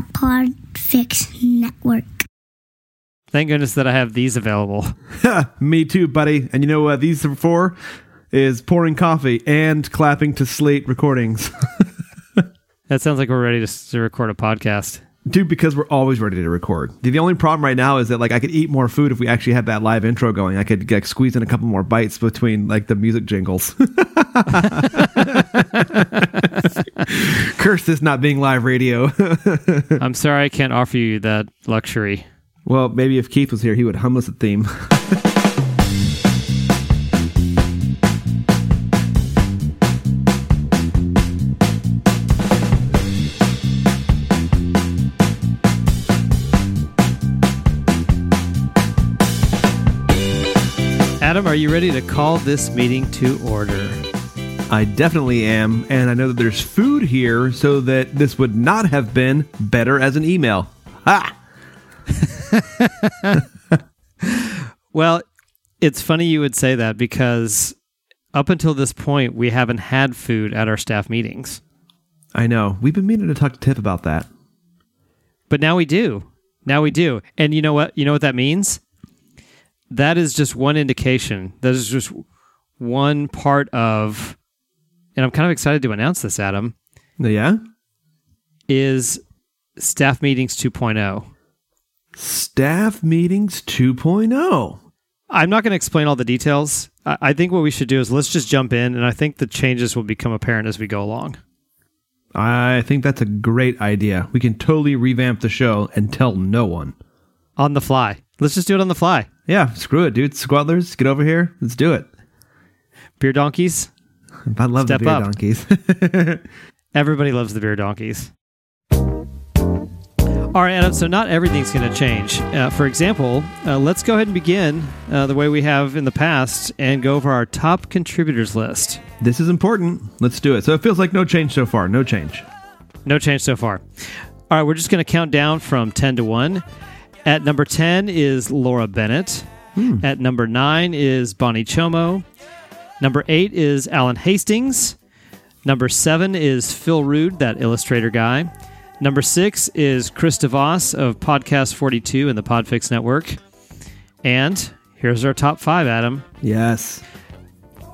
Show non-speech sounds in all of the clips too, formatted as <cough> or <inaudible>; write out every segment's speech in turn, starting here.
the Podfix Network. Thank goodness that I have these available. <laughs> <laughs> Me too, buddy. And you know what these are for? Is pouring coffee and clapping to slate recordings. <laughs> That sounds like we're ready to, to record a podcast. Dude, because we're always ready to record. The, the only problem right now is that like I could eat more food if we actually had that live intro going. I could like squeeze in a couple more bites between like the music jingles. <laughs> Curse this not being live radio. <laughs> I'm sorry I can't offer you that luxury. well, maybe if Keith was here, he would hum us a theme. <laughs> Adam, are you ready to call this meeting to order? I definitely am, and I know that there's food here, so that this would not have been better as an email. Ha! <laughs> Well, it's funny you would say that because up until this point, we haven't had food at our staff meetings. I know. We've been meaning to talk to Tiff about that. But now we do. Now we do. And you know what? You know what that means? That is just one indication. That is just one part of and I'm kind of excited to announce this, Adam, Yeah? is staff meetings oh. 2.0. Staff meetings oh. 2.0. I'm not going to explain all the details. I I think what we should do is let's just jump in, and I think the changes will become apparent as we go along. I think that's a great idea. We can totally revamp the show and tell no one. On the fly. Let's just do it on the fly. Yeah, screw it, dude. Squadlers, get over here. Let's do it. Beer donkeys. I love Step the beer up. donkeys. <laughs> Everybody loves the beer donkeys. All right, Adam. So not everything's going to change. Uh, for example, uh, let's go ahead and begin uh, the way we have in the past and go over our top contributors list. this is important. Let's do it. So it feels like no change so far. No change. No change so far. All right, we're just going to count down from 10 to 1. At number 10 is Laura Bennett. Hmm. At number 9 is Bonnie Chomo. Number 8 is Alan Hastings. Number 7 is Phil Rude, that illustrator guy. Number 6 is Chris DeVos of Podcast 42 and the Podfix Network. And here's our top 5, Adam. Yes.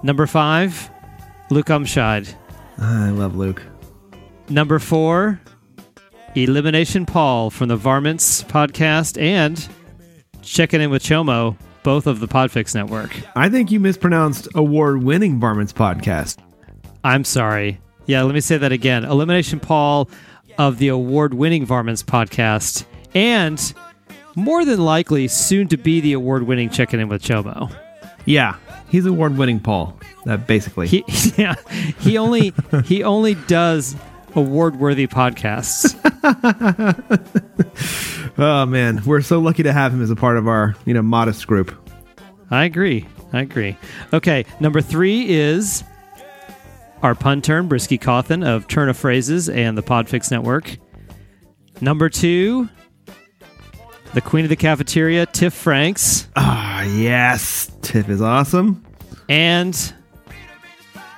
Number 5, Luke Umscheid. I love Luke. Number four, Elimination Paul from the Varmints podcast and Checking In with Chomo, both of the Podfix Network. I think you mispronounced award winning Varmints podcast. I'm sorry. Yeah, let me say that again. Elimination Paul of the award winning Varmints podcast and more than likely soon to be the award winning Checking In with Chomo. Yeah, he's award winning Paul. Uh, basically. He, <laughs> yeah, he only he only does award worthy podcasts. <laughs> oh man, we're so lucky to have him as a part of our, you know, modest group. I agree. I agree. Okay, number three is our pun turn, Brisky Cawthon of Turn of Phrases and the Podfix Network. Number two, the Queen of the Cafeteria, Tiff Franks. Ah, yes. Tiff is awesome. And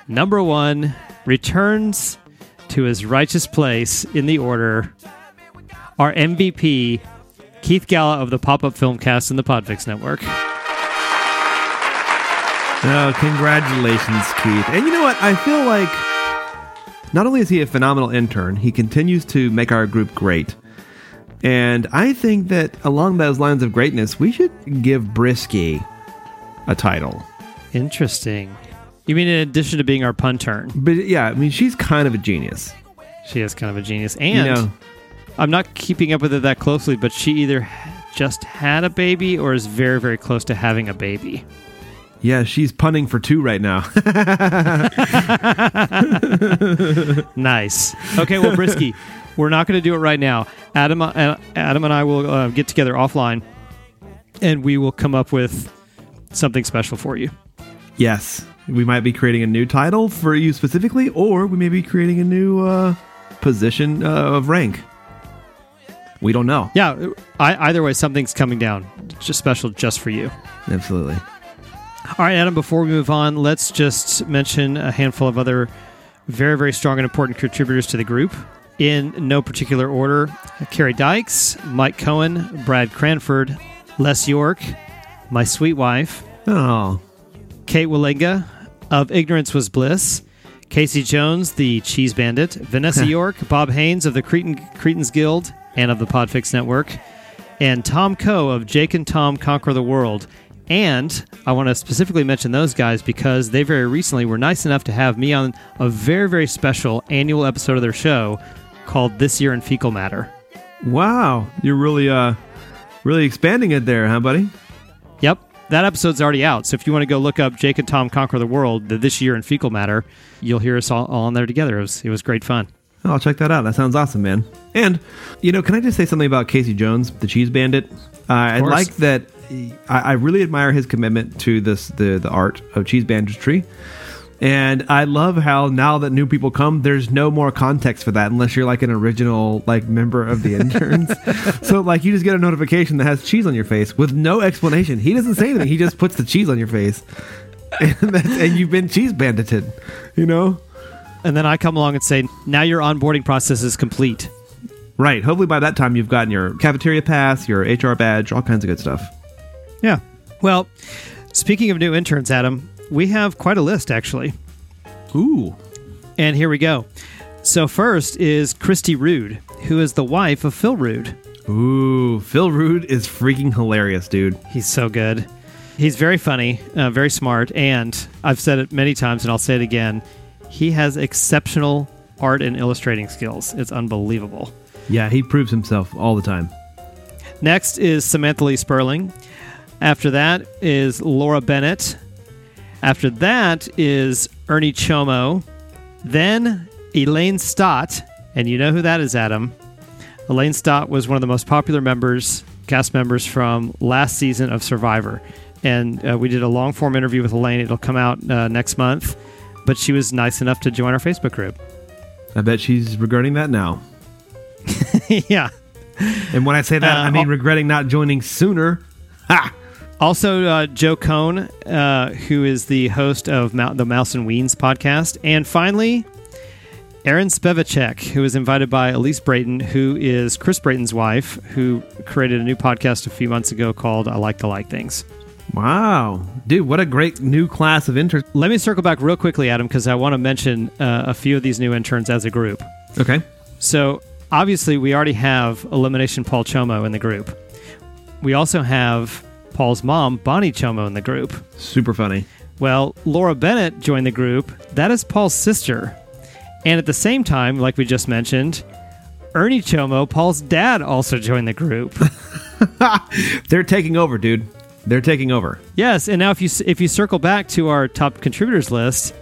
number one, returns to his righteous place in the order, our MVP, Keith Galla of the Pop Up Filmcast and the Podfix Network. Oh, congratulations, Keith. And you know what? I feel like not only is he a phenomenal intern, he continues to make our group great. And I think that along those lines of greatness, we should give Brisky a title. Interesting. You mean in addition to being our pun turn? But yeah, I mean, she's kind of a genius. She is kind of a genius. You And know, I'm not keeping up with it that closely, but she either just had a baby or is very, very close to having a baby. yeah, she's punning for two right now. <laughs> Nice. Okay, well, Brisky, <laughs> we're not going to do it right now. Adam, uh, Adam and I will uh, get together offline, and we will come up with something special for you. yes, we might be creating a new title for you specifically, or we may be creating a new uh, position uh, of rank. We don't know. Yeah, I, either way, something's coming down, just special just for you. Absolutely. All right, Adam, before we move on, let's just mention a handful of other very, very strong and important contributors to the group. in no particular order Carrie Dykes, Mike Cohen, Brad Cranford, Les York, my sweet wife, Oh, Kate Willinga of Ignorance Was Bliss, Casey Jones, the Cheese Bandit, Vanessa <laughs> York, Bob Haynes of the Cretan, Cretans Guild and of the Podfix Network, and Tom Coe of Jake and Tom Conquer the World. And I want to specifically mention those guys because they very recently were nice enough to have me on a very, very special annual episode of their show called This Year in Fecal Matter. wow! You're really, uh, really expanding it there, huh, buddy? Yep. That episode's already out. So if you want to go look up Jake and Tom Conquer the World the this year in fecal matter, you'll hear us all, all on there together. It was, it was great fun. Oh, I'll check that out. That sounds awesome, man. And you know, can I just say something about Casey Jones, the Cheese Bandit? Uh, I like that. I, I really admire his commitment to this the the art of cheese banditry. And I love how now that new people come, there's no more context for that unless you're like an original like member of the interns. <laughs> so like you just get a notification that has cheese on your face with no explanation. He doesn't say anything. He just puts the cheese on your face, <laughs> and, that's, and you've been cheese bandited. You know. And then I come along and say, now your onboarding process is complete. Right. Hopefully by that time you've gotten your cafeteria pass, your HR badge, all kinds of good stuff. Yeah. Well, speaking of new interns, Adam, we have quite a list actually. Ooh. And here we go. So first is Christy Rude, who is the wife of Phil Rude. Ooh. Phil Rude is freaking hilarious, dude. He's so good. He's very funny, uh, very smart, and I've said it many times and I'll say it again. He has exceptional art and illustrating skills. It's unbelievable. Yeah, he proves himself all the time. Next is Samantha Lee Sperling. After that is Laura Bennett. After that is Ernie Chomo. Then Elaine Stott. And you know who that is, Adam. Elaine Stott was one of the most popular members, cast members from last season of Survivor. And uh, we did a long form interview with Elaine. It'll come out uh, next month. But she was nice enough to join our Facebook group. I bet she's regretting that now. <laughs> yeah. And when I say that, Uh, I mean oh. regretting not joining sooner. Ha! Also, uh, Joe Cohn, uh, who is the host of the Mouse and Weens podcast. And finally, Aaron Spevacek, who was invited by Elise Brayton, who is Chris Brayton's wife, who created a new podcast a few months ago called I Like to Like Things. Wow. Dude, what a great new class of interns. Let me circle back real quickly, Adam, because I want to mention uh, a few of these new interns as a group. Okay. So, obviously, we already have Elimination Paul Chomo in the group. We also have Paul's mom, Bonnie Chomo, in the group. Super funny. Well, Laura Bennett joined the group. That is Paul's sister. And at the same time, like we just mentioned, Ernie Chomo, Paul's dad, also joined the group. <laughs> They're taking over, dude. They're taking over. yes, and now if you if you circle back to our top contributors list,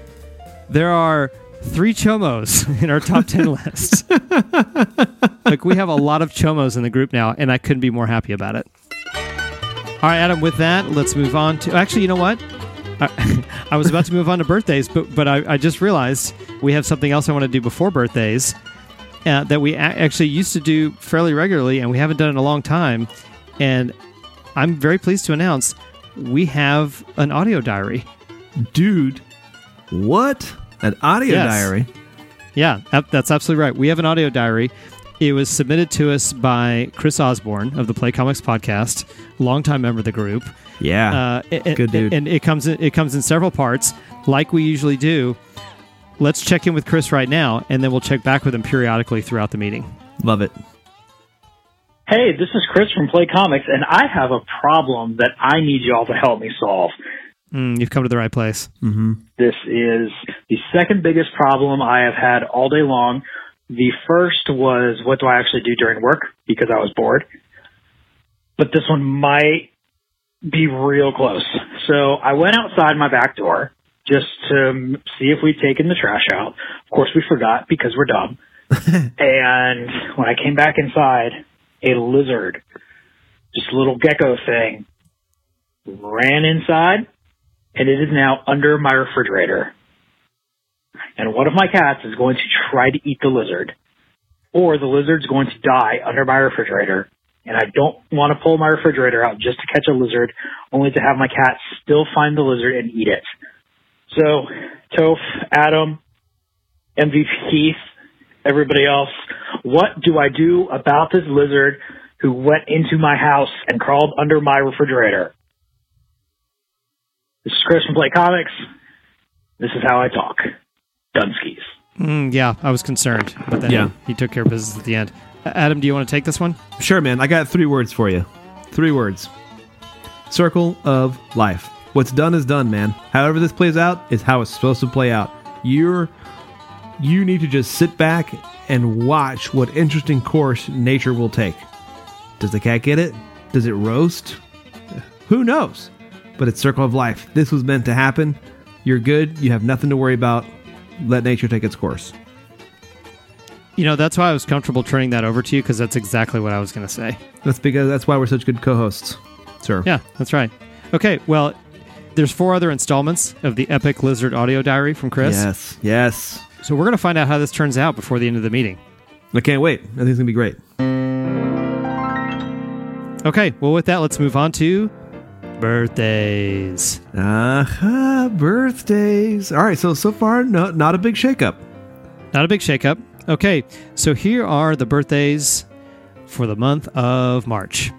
there are three Chomos <laughs> in our top ten <laughs> list. like we have a lot of Chomos in the group now, and I couldn't be more happy about it. All right, Adam. With that, let's move on to. Actually, you know what? I, <laughs> I was about to move on to birthdays, but but I, I just realized we have something else I want to do before birthdays uh, that we a- actually used to do fairly regularly, and we haven't done in a long time. And I'm very pleased to announce we have an audio diary. Dude. What? An audio Yes. diary. Yeah, that's absolutely right. We have an audio diary. It was submitted to us by Chris Osborne of the Play Comics podcast, longtime member of the group. Yeah. Uh, it- Good dude. And it comes in, it comes in several parts, like we usually do. Let's check in with Chris right now, and then we'll check back with him periodically throughout the meeting. Love it. Hey, this is Chris from Play Comics, and I have a problem that I need y'all to help me solve. Mm, you've come to the right place. This is the second biggest problem I have had all day long. The first was what do I actually do during work because I was bored. But this one might be real close. So I went outside my back door just to see if we'd taken the trash out. Of course, we forgot because we're dumb. <laughs> and when I came back inside, a lizard, just a little gecko thing, ran inside and it is now under my refrigerator. And one of my cats is going to try to eat the lizard, or the lizard's going to die under my refrigerator. And I don't want to pull my refrigerator out just to catch a lizard, only to have my cat still find the lizard and eat it. So, Toph, Adam, MVP Keith, everybody else, What do I do about this lizard who went into my house and crawled under my refrigerator? This is Chris from Play Comics. This is how I talk. Dunskies. Mm, yeah, I was concerned, but then Yeah. he, he took care of business at the end. Adam, do you want to take this one? Sure, man. I got three words for you. Three words. Circle of life. What's done is done, man. However this plays out is how it's supposed to play out. You're you need to just sit back and watch what interesting course nature will take. Does the cat get it? Does it roast? Who knows? But it's circle of life. This was meant to happen. You're good. You have nothing to worry about. Let nature take its course. You know, that's why I was comfortable turning that over to you because that's exactly what I was going to say. That's because that's why we're such good co-hosts, sir. Yeah, that's right. Okay, well, there's four other installments of the Epic Lizard audio diary from Chris. Yes. Yes. So we're going to find out how this turns out before the end of the meeting. I can't wait. I think it's gonna be great. Okay, well, with that, let's move on to birthdays. Aha, birthdays. All right, so so far, no, not a big shakeup. Not a big shakeup. Okay, so here are the birthdays for the month of March.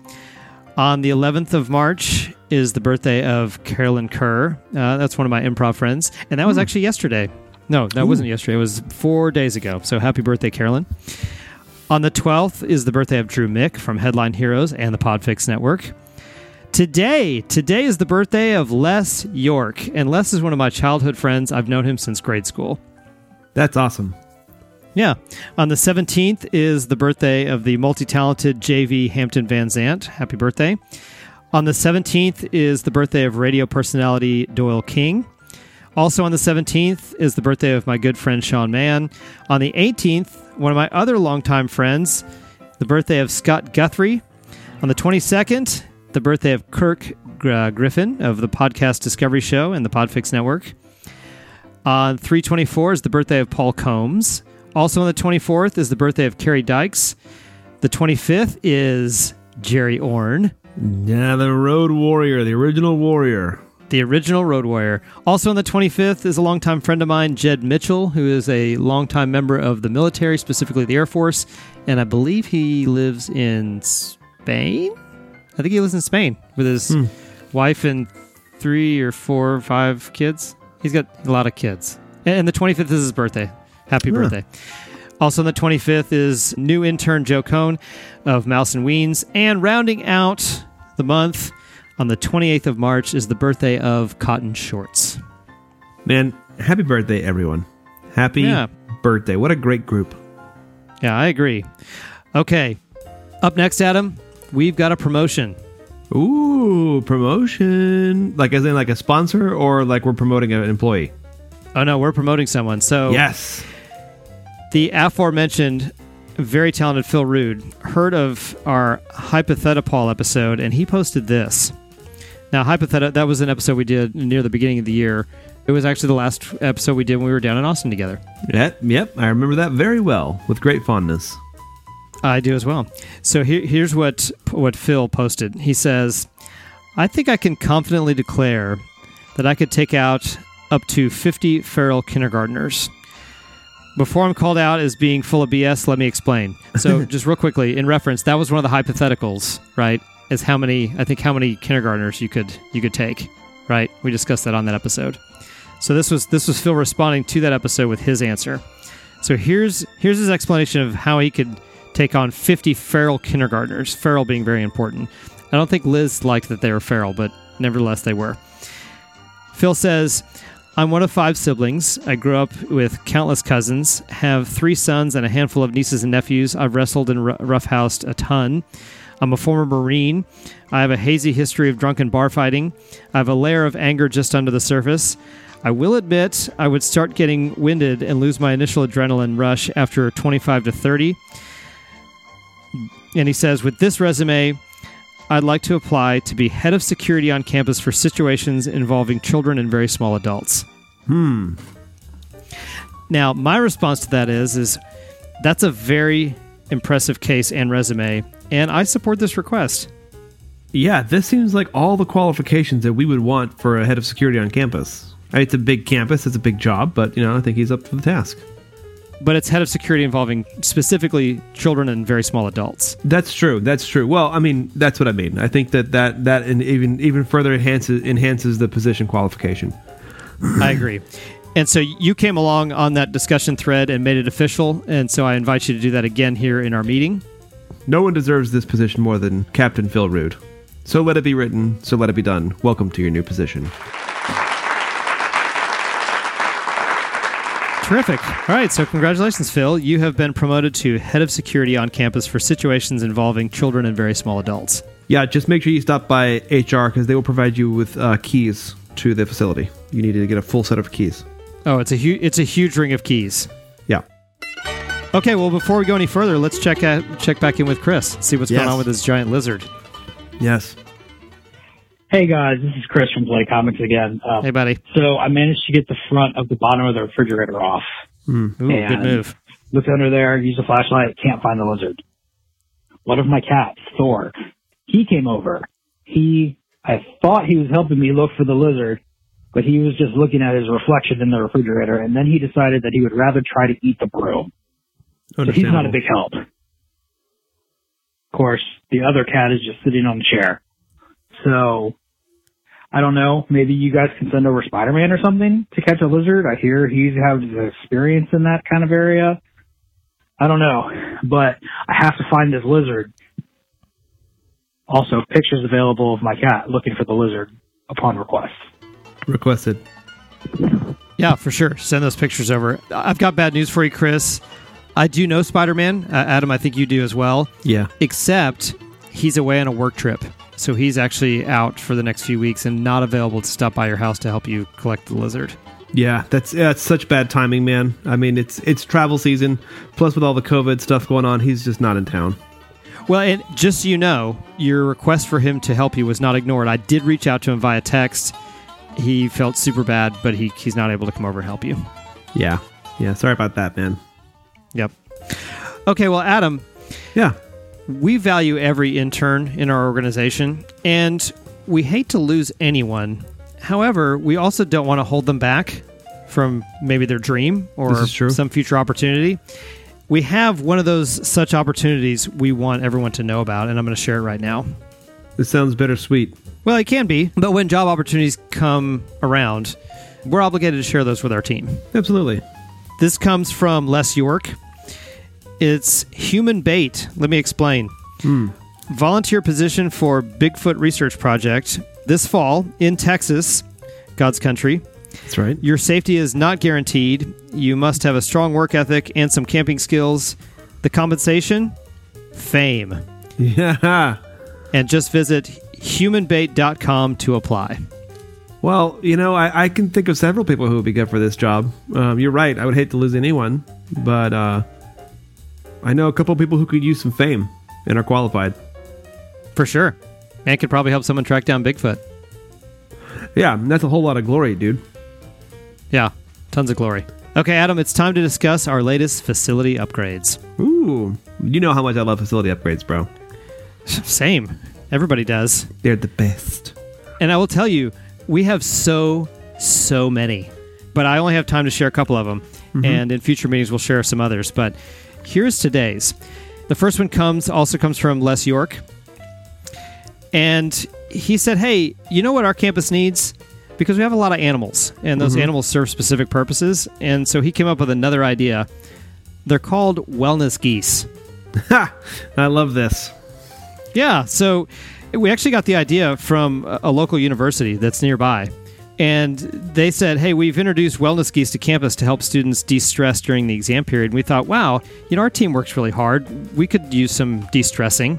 On the 11th of March is the birthday of Carolyn Kerr. Uh, that's one of my improv friends. And that was actually yesterday. No, that wasn't yesterday. It was four days ago. So happy birthday, Carolyn. On the 12th is the birthday of Drew Mick from Headline Heroes and the Podfix Network. Today, today is the birthday of Les York. And Les is one of my childhood friends. I've known him since grade school. That's awesome. Yeah. On the 17th is the birthday of the multi talented JV Hampton Van Zant. Happy birthday. On the 17th is the birthday of radio personality Doyle King. Also on the 17th is the birthday of my good friend Sean Mann. On the 18th, one of my other longtime friends, the birthday of Scott Guthrie. On the 22nd, the birthday of Kirk uh, Griffin of the Podcast Discovery Show and the Podfix Network. On 324 is the birthday of Paul Combs. Also on the 24th is the birthday of Carrie Dykes. The 25th is Jerry Orne. Yeah, the Road Warrior, the original warrior. the original Road Warrior. Also on the 25th is a longtime friend of mine, Jed Mitchell, who is a longtime member of the military, specifically the Air Force, and I believe he lives in Spain. I think he lives in Spain with his hmm. wife and three or four or five kids. He's got a lot of kids. And the 25th is his birthday. Happy Huh. birthday. Also on the 25th is new intern Joe Cohn of Mouse and Weens. And rounding out the month on the 28th of March is the birthday of Cotton Shorts. Man, happy birthday, everyone. Happy Yeah. birthday. What a great group. Yeah, I agree. Okay. Up next, Adam, we've got a promotion. Ooh, promotion. Like as in like a sponsor or like we're promoting an employee? Oh no, we're promoting someone. So Yes. the aforementioned very talented Phil Rude heard of our Hypothetical episode and he posted this. Now, Hypothetical, that was an episode we did near the beginning of the year. It was actually the last episode we did when we were down in Austin together. Yep, yep, I remember that very well with great fondness. I do as well. So here, here's what what Phil posted. He says, "I think I can confidently declare that I could take out up to 50 feral kindergartners." Before I'm called out as being full of BS, let me explain. So, <laughs> just real quickly, in reference, that was one of the hypotheticals, right? Is how many? I think how many kindergartners you could you could take, right? We discussed that on that episode. So this was this was Phil responding to that episode with his answer. So here's here's his explanation of how he could take on 50 feral kindergartners. Feral being very important. I don't think Liz liked that they were feral, but nevertheless they were. Phil says, I'm one of five siblings. I grew up with countless cousins, have three sons and a handful of nieces and nephews. I've wrestled and roughhoused a ton. I'm a former Marine. I have a hazy history of drunken bar fighting. I have a layer of anger just under the surface. I will admit I would start getting winded and lose my initial adrenaline rush after 25 to 30. And he says, with this resume, I'd like to apply to be head of security on campus for situations involving children and very small adults. Hmm. Now, my response to that is is that's a very impressive case and resume, and I support this request. Yeah, this seems like all the qualifications that we would want for a head of security on campus. I mean, It's a big campus, it's a big job, but you know, I think he's up to the task. But it's head of security involving specifically children and very small adults. That's true. That's true. Well, I mean, that's what I mean. I think that that that and even even further enhances enhances the position qualification. I agree. And so you came along on that discussion thread and made it official. And so I invite you to do that again here in our meeting. No one deserves this position more than Captain Phil Rude. So let it be written, so let it be done. Welcome to your new position. Terrific. All right. So, congratulations, Phil. You have been promoted to head of security on campus for situations involving children and very small adults. Yeah, just make sure you stop by HR because they will provide you with uh, keys to the facility. You need to get a full set of keys. Oh, it's a huge it's a huge ring of keys. Yeah. Okay, well, before we go any further, let's check out, check back in with Chris. See what's Yes. going on with this giant lizard. Yes. Hey guys, this is Chris from Play Comics again. Um, Hey, buddy. So I managed to get the front of the bottom of the refrigerator off. Ooh, good move. Looked under there, used a flashlight, can't find the lizard. One of my cats, Thor, he came over. He, I thought he was helping me look for the lizard, but he was just looking at his reflection in the refrigerator, and then he decided that he would rather try to eat the broom. So he's not a big help. Of course, the other cat is just sitting on the chair. So, I don't know. Maybe you guys can send over Spider-Man or something to catch a lizard. I hear he has experience in that kind of area. I don't know, but I have to find this lizard. Also, pictures available of my cat looking for the lizard upon request. Requested. Yeah, for sure. Send those pictures over. I've got bad news for you, Chris. I do know Spider Man. Uh, Adam, I think you do as well. Yeah. Except he's away on a work trip. So he's actually out for the next few weeks and not available to stop by your house to help you collect the lizard. Yeah, that's yeah, it's such bad timing, man. I mean, it's it's travel season. Plus, with all the COVID stuff going on, he's just not in town. Well, and just so you know, your request for him to help you was not ignored. I did reach out to him via text. He felt super bad, but he, he's not able to come over and help you. Yeah. Yeah. Sorry about that, man. Yep. Okay, well, Adam, Yeah. We value every intern in our organization, and we hate to lose anyone. However, we also don't want to hold them back from maybe their dream or This is true. some future opportunity. We have one of those such opportunities we want everyone to know about, and I'm going to share it right now. This sounds bittersweet. Well, it can be, but when job opportunities come around, we're obligated to share those with our team. Absolutely. This comes from Les York. It's human bait. Let me explain. Volunteer position for Bigfoot Research Project this fall in Texas, God's country. That's right. Your safety is not guaranteed. You must have a strong work ethic and some camping skills. The compensation? Fame. Yeah. And just visit humanbait.com to apply. Well, you know, I, I can think of several people who would be good for this job. Um, you're right. I would hate to lose anyone, but uh, I know a couple people who could use some fame and are qualified. For sure. And could probably help someone track down Bigfoot. Yeah, that's a whole lot of glory, dude. Yeah, tons of glory. Okay, Adam, it's time to discuss our latest facility upgrades. Ooh, you know how much I love facility upgrades, bro. <laughs> Same. Everybody does. They're the best. And I will tell you, we have so, so many. But I only have time to share a couple of them. Mm-hmm. And in future meetings, we'll share some others. But here's today's. The first one comes also comes from Les York. And he said, Hey, you know what our campus needs? Because we have a lot of animals, and those mm-hmm. animals serve specific purposes. And so he came up with another idea. They're called wellness geese. Ha! I love this. Yeah, so we actually got the idea from a a local university that's nearby. And they said, hey, we've introduced wellness geese to campus to help students de stress during the exam period. And we thought, wow, you know, our team works really hard. We could use some de stressing.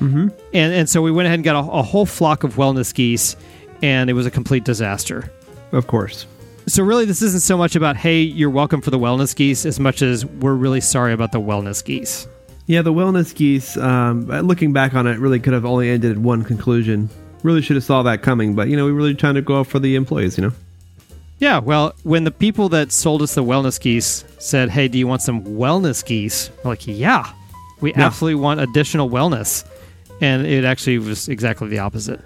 Mm-hmm. And, and so we went ahead and got a, a whole flock of wellness geese, and it was a complete disaster. Of course. So, really, this isn't so much about, hey, you're welcome for the wellness geese, as much as we're really sorry about the wellness geese. Yeah, the wellness geese. Um, looking back on it, really could have only ended in one conclusion. Really should have saw that coming, but you know, we really trying to go for the employees. You know. Yeah, well, when the people that sold us the wellness geese said, "Hey, do you want some wellness geese?" We're like, "Yeah, we Yeah. absolutely want additional wellness," and it actually was exactly the opposite.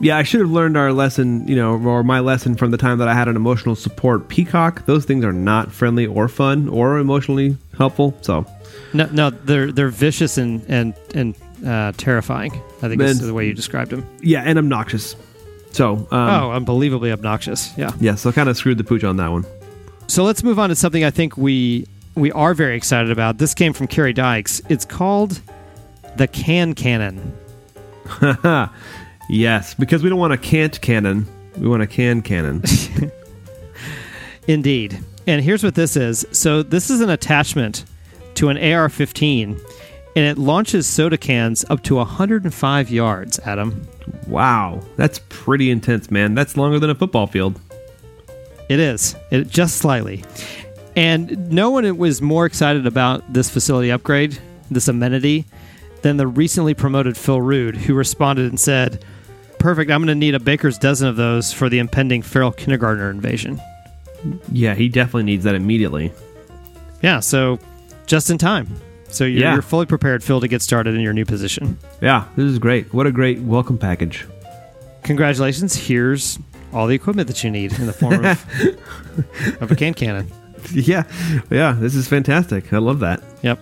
Yeah, I should have learned our lesson, you know, or my lesson from the time that I had an emotional support peacock. Those things are not friendly or fun or emotionally helpful. So, No, no, they're they're vicious and and and uh, terrifying. I think is the way you described him. yeah, and obnoxious. So, um, oh, unbelievably obnoxious. Yeah. yeah, so kind of screwed the pooch on that one. So let's move on to something I think we we are very excited about. This came from Carrie Dykes. It's called the Can Cannon. <laughs> yes, because we don't want a can't cannon. We want a can cannon. <laughs> Indeed. And here's what this is. So this is an attachment to an AR-15, and it launches soda cans up to 105 yards. Adam, wow, that's pretty intense, man. That's longer than a football field. it is it just slightly. And no one was more excited about this facility upgrade, this amenity, than the recently promoted Phil Rude, who responded and said, "Perfect. I'm going to need a baker's dozen of those for the impending feral kindergartner invasion." Yeah, he definitely needs that immediately. Yeah. So just in time. So you're, Yeah. you're fully prepared, Phil, to get started in your new position. Yeah, this is great. What a great welcome package. Congratulations. Here's all the equipment that you need in the form of, <laughs> of a can cannon. yeah, yeah, this is fantastic. I love that. Yep.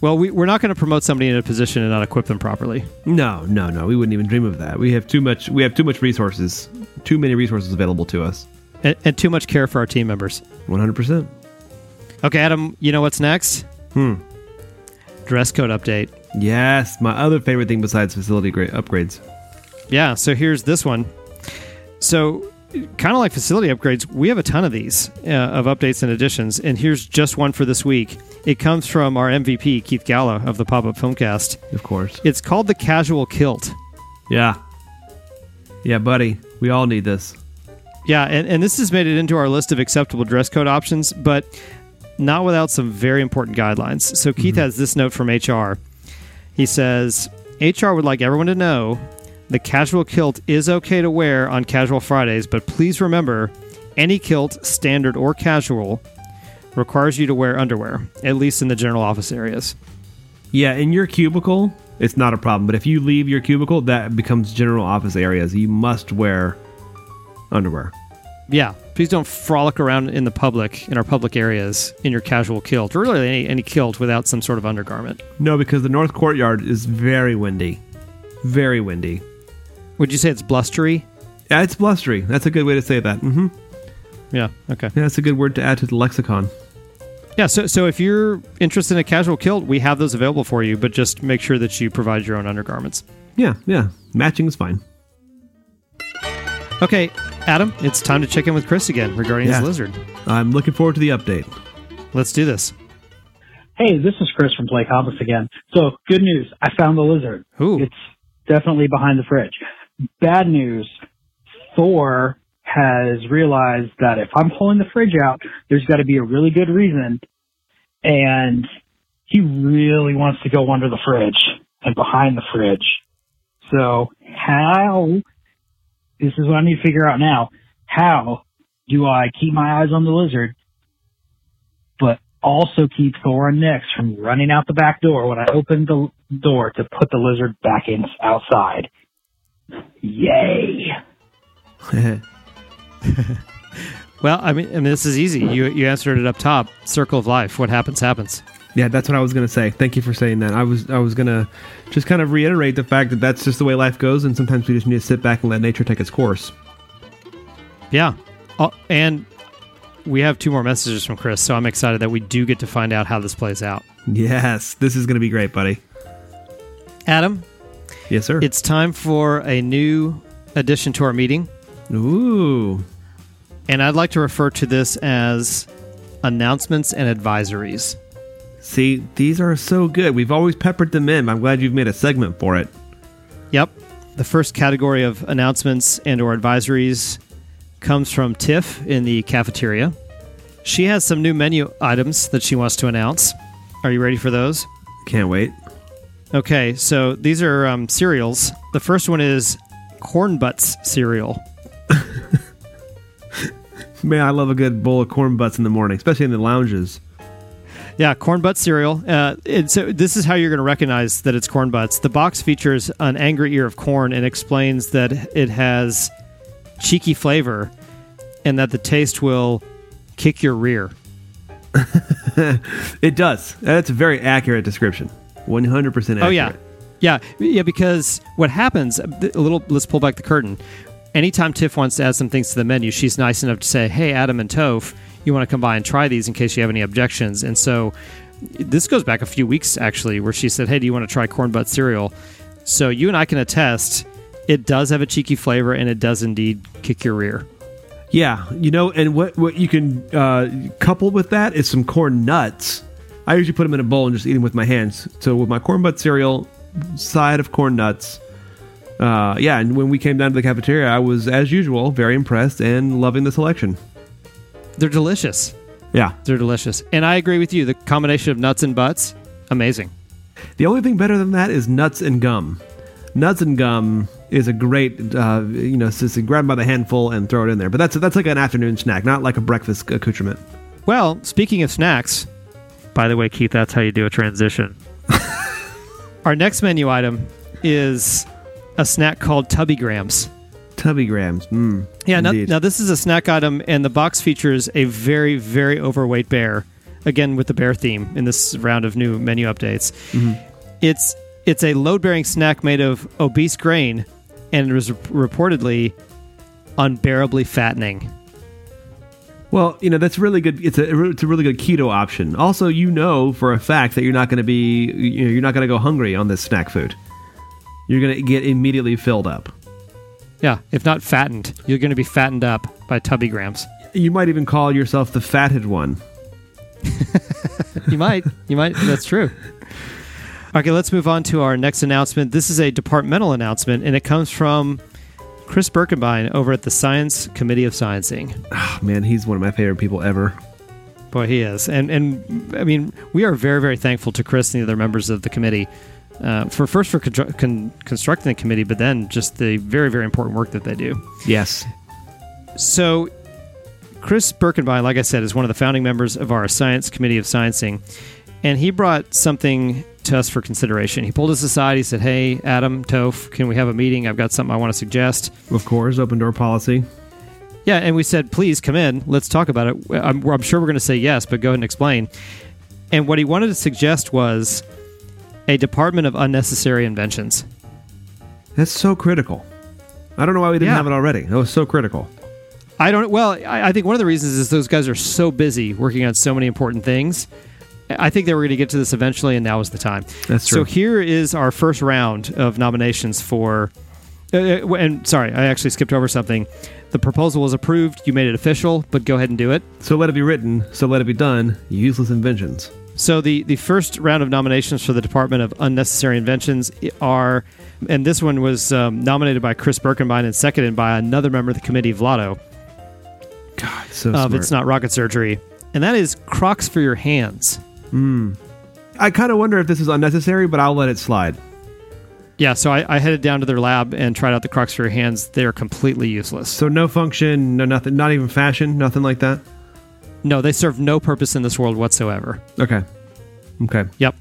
Well, we, we're not going to promote somebody in a position and not equip them properly. No, no, no. We wouldn't even dream of that. We have too much. We have too much resources. Too many resources available to us. And, and too much care for our team members. One hundred percent. Okay, Adam, you know what's next? Hmm. Dress code update. Yes, my other favorite thing besides facility gra- upgrades. Yeah, so here's this one. So, kind of like facility upgrades, we have a ton of these uh, of updates and additions, and here's just one for this week. It comes from our MVP, Keith Galla of the Pop Up Filmcast. Of course. It's called the Casual Kilt. Yeah. Yeah, buddy. We all need this. Yeah, and, and this has made it into our list of acceptable dress code options, but not without some very important guidelines. So Keith mm-hmm. has this note from HR. He says HR would like everyone to know the casual kilt is okay to wear on casual Fridays, but please remember any kilt, standard or casual, requires you to wear underwear, at least in the general office areas. Yeah, in your cubicle, it's not a problem. But if you leave your cubicle, that becomes general office areas. You must wear underwear. Yeah, please don't frolic around in the public, in our public areas, in your casual kilt, or really any, any kilt without some sort of undergarment. No, because the north courtyard is very windy. Very windy. Would you say it's blustery? Yeah, it's blustery. That's a good way to say that. Mm-hmm. Yeah. Okay. Yeah, that's a good word to add to the lexicon. Yeah. So, so if you're interested in a casual kilt, we have those available for you, but just make sure that you provide your own undergarments. Yeah, yeah. Matching is fine. Okay, Adam, it's time to check in with Chris again regarding Yeah. his lizard. I'm looking forward to the update. Let's do this. Hey, this is Chris from Play Comics again. So, good news. I found the lizard. Ooh. It's definitely behind the fridge. Bad news. Thor has realized that if I'm pulling the fridge out, there's got to be a really good reason. And he really wants to go under the fridge and behind the fridge. So, how, this is what I need to figure out now. How do I keep my eyes on the lizard, but also keep Thor and Nyx from running out the back door when I open the door to put the lizard back in outside. Yay! <laughs> Well, I mean, mean, this is easy. You you answered it up top. Circle of life. What happens happens. Yeah, that's what I was gonna say. Thank you for saying that. I was I was gonna just kind of reiterate the fact that that's just the way life goes, and sometimes we just need to sit back and let nature take its course. Yeah. Oh, and we have two more messages from Chris, so I'm excited that we do get to find out how this plays out. Yes, this is gonna be great, buddy. Adam, Yes, sir. it's time for a new addition to our meeting. Ooh, And I'd like to refer to this as announcements and advisories. See, these are so good. We've always peppered them in. I'm glad you've made a segment for it. Yep. The first category of announcements and or advisories comes from Tiff in the cafeteria. She has some new menu items that she wants to announce. Are you ready for those? Can't wait. Okay, so these are um, cereals. The first one is Corn Butts cereal. <laughs> Man, I love a good bowl of corn butts in the morning, especially in the lounges. Yeah, corn butt cereal. Uh, and so this is how you're going to recognize that it's corn butts. The box features an angry ear of corn and explains that it has cheeky flavor and that the taste will kick your rear. <laughs> It does. That's a very accurate description. 100% accurate. Oh yeah, yeah, yeah. Because what happens? A little. Let's pull back the curtain. Anytime Tiff wants to add some things to the menu, she's nice enough to say, "Hey, Adam and Toph, you want to come by and try these in case you have any objections." And so, this goes back a few weeks actually, where she said, "Hey, do you want to try corn butt cereal?" So you and I can attest, it does have a cheeky flavor, and it does indeed kick your rear. Yeah, you know, and what what you can uh, couple with that is some corn nuts. I usually put them in a bowl and just eat them with my hands. So with my corn butt cereal, side of corn nuts. Uh, yeah, and when we came down to the cafeteria, I was as usual very impressed and loving the selection. They're delicious. Yeah, They're delicious, and I agree with you. The combination of nuts and butts, amazing. the only thing better than that is nuts and gum. Nuts and gum is a great, uh, you know, just grab 'em by the handful and throw it in there. But that's that's like an afternoon snack, not like a breakfast accoutrement. Well, speaking of snacks, by the way, Keith, that's how you do a transition. <laughs> Our next menu item is a snack called Tubby Grams. Tubby grams. Mm, Yeah, now, now this is a snack item, and the box features a very, very overweight bear. Again, with the bear theme in this round of new menu updates. It's it's a load bearing snack made of obese grain, and it was reportedly unbearably fattening. Well, you know that's really good. It's a it's a really good keto option. Also, you know for a fact that you're not going to be you know, you're not going to go hungry on this snack food. You're going to get immediately filled up. Yeah, if not fattened, mm. you're going to be fattened up by Tubby Grams. You might even call yourself the fatted one. <laughs> You might. You might. That's true. Okay, let's move on to our next announcement. This is a departmental announcement, and it comes from Chris Birkenbein over at the Science Committee of Sciencing. Oh, man, he's one of my favorite people ever. Boy, he is. And and I mean, we are very very thankful to Chris and the other members of the committee uh, for first for constru- con- constructing the committee, but then just the very very important work that they do. Yes. So, Chris Birkenbein, like I said, is one of the founding members of our Science Committee of Sciencing, and he brought something to us for consideration. He pulled us aside. He said, "Hey, Adam, Toph, can we have a meeting? I've got something I want to suggest." Of course, open door policy. Yeah, and we said, "Please come in. Let's talk about it." I'm, I'm sure we're going to say yes, but go ahead and explain. And what he wanted to suggest was a department of unnecessary inventions. That's so critical. I don't know why we didn't Yeah. have it already. That was so critical. I don't. Well, I, I think one of the reasons is those guys are so busy working on so many important things. I think they were going to get to this eventually, and now is the time. That's true. So here is our first round of nominations for. Uh, uh, and sorry, I actually skipped over something. The proposal was approved. You made it official, but go ahead and do it. So let it be written. So let it be done. Useless inventions. So the the first round of nominations for the Department of Unnecessary Inventions are, and this one was um, nominated by Chris Birkenbein and seconded by another member of the committee, Vlado. God, so of smart. It's Not Rocket Surgery, and that is Crocs for your hands. I kind of wonder if this is unnecessary, but I'll let it slide. Yeah, so I, I headed down to their lab and tried out the Crocs for your hands. They're completely useless. So no function, no nothing, not even fashion, nothing like that. No, they serve no purpose in this world whatsoever. Okay. Okay. Yep.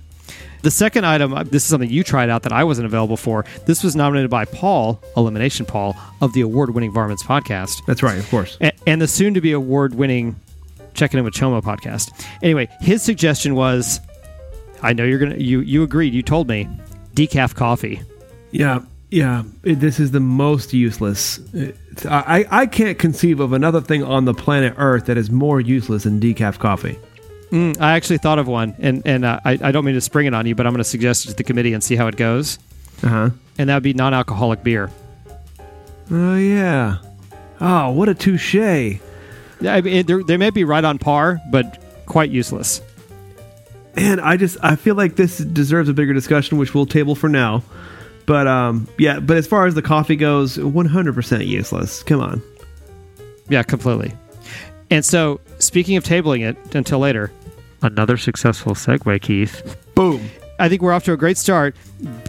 The second item, uh, this is something you tried out that I wasn't available for. This was nominated by Paul, Elimination Paul, of the award winning Varmints podcast. That's right, of course. a- and the soon to be award winning Checking In with Chomo podcast. Anyway, his suggestion was I know you're going to, you, you agreed, you told me, decaf coffee. Yeah, yeah. It, this is the most useless. It's- I, I can't conceive of another thing on the planet Earth that is more useless than decaf coffee. Mm, I actually thought of one, and, and uh, I, I don't mean to spring it on you, but I'm going to suggest it to the committee and see how it goes. Uh huh. And that would be non alcoholic beer. Oh yeah. Oh, what a touche. Yeah, I mean, they may be right on par, but quite useless. And I just I feel like this deserves a bigger discussion, which we'll table for now. But um, yeah. But as far as the coffee goes, 100% useless. Come on. Yeah, completely. And so, speaking of tabling it until later, another successful segue, Keith. Boom. I think we're off to a great start.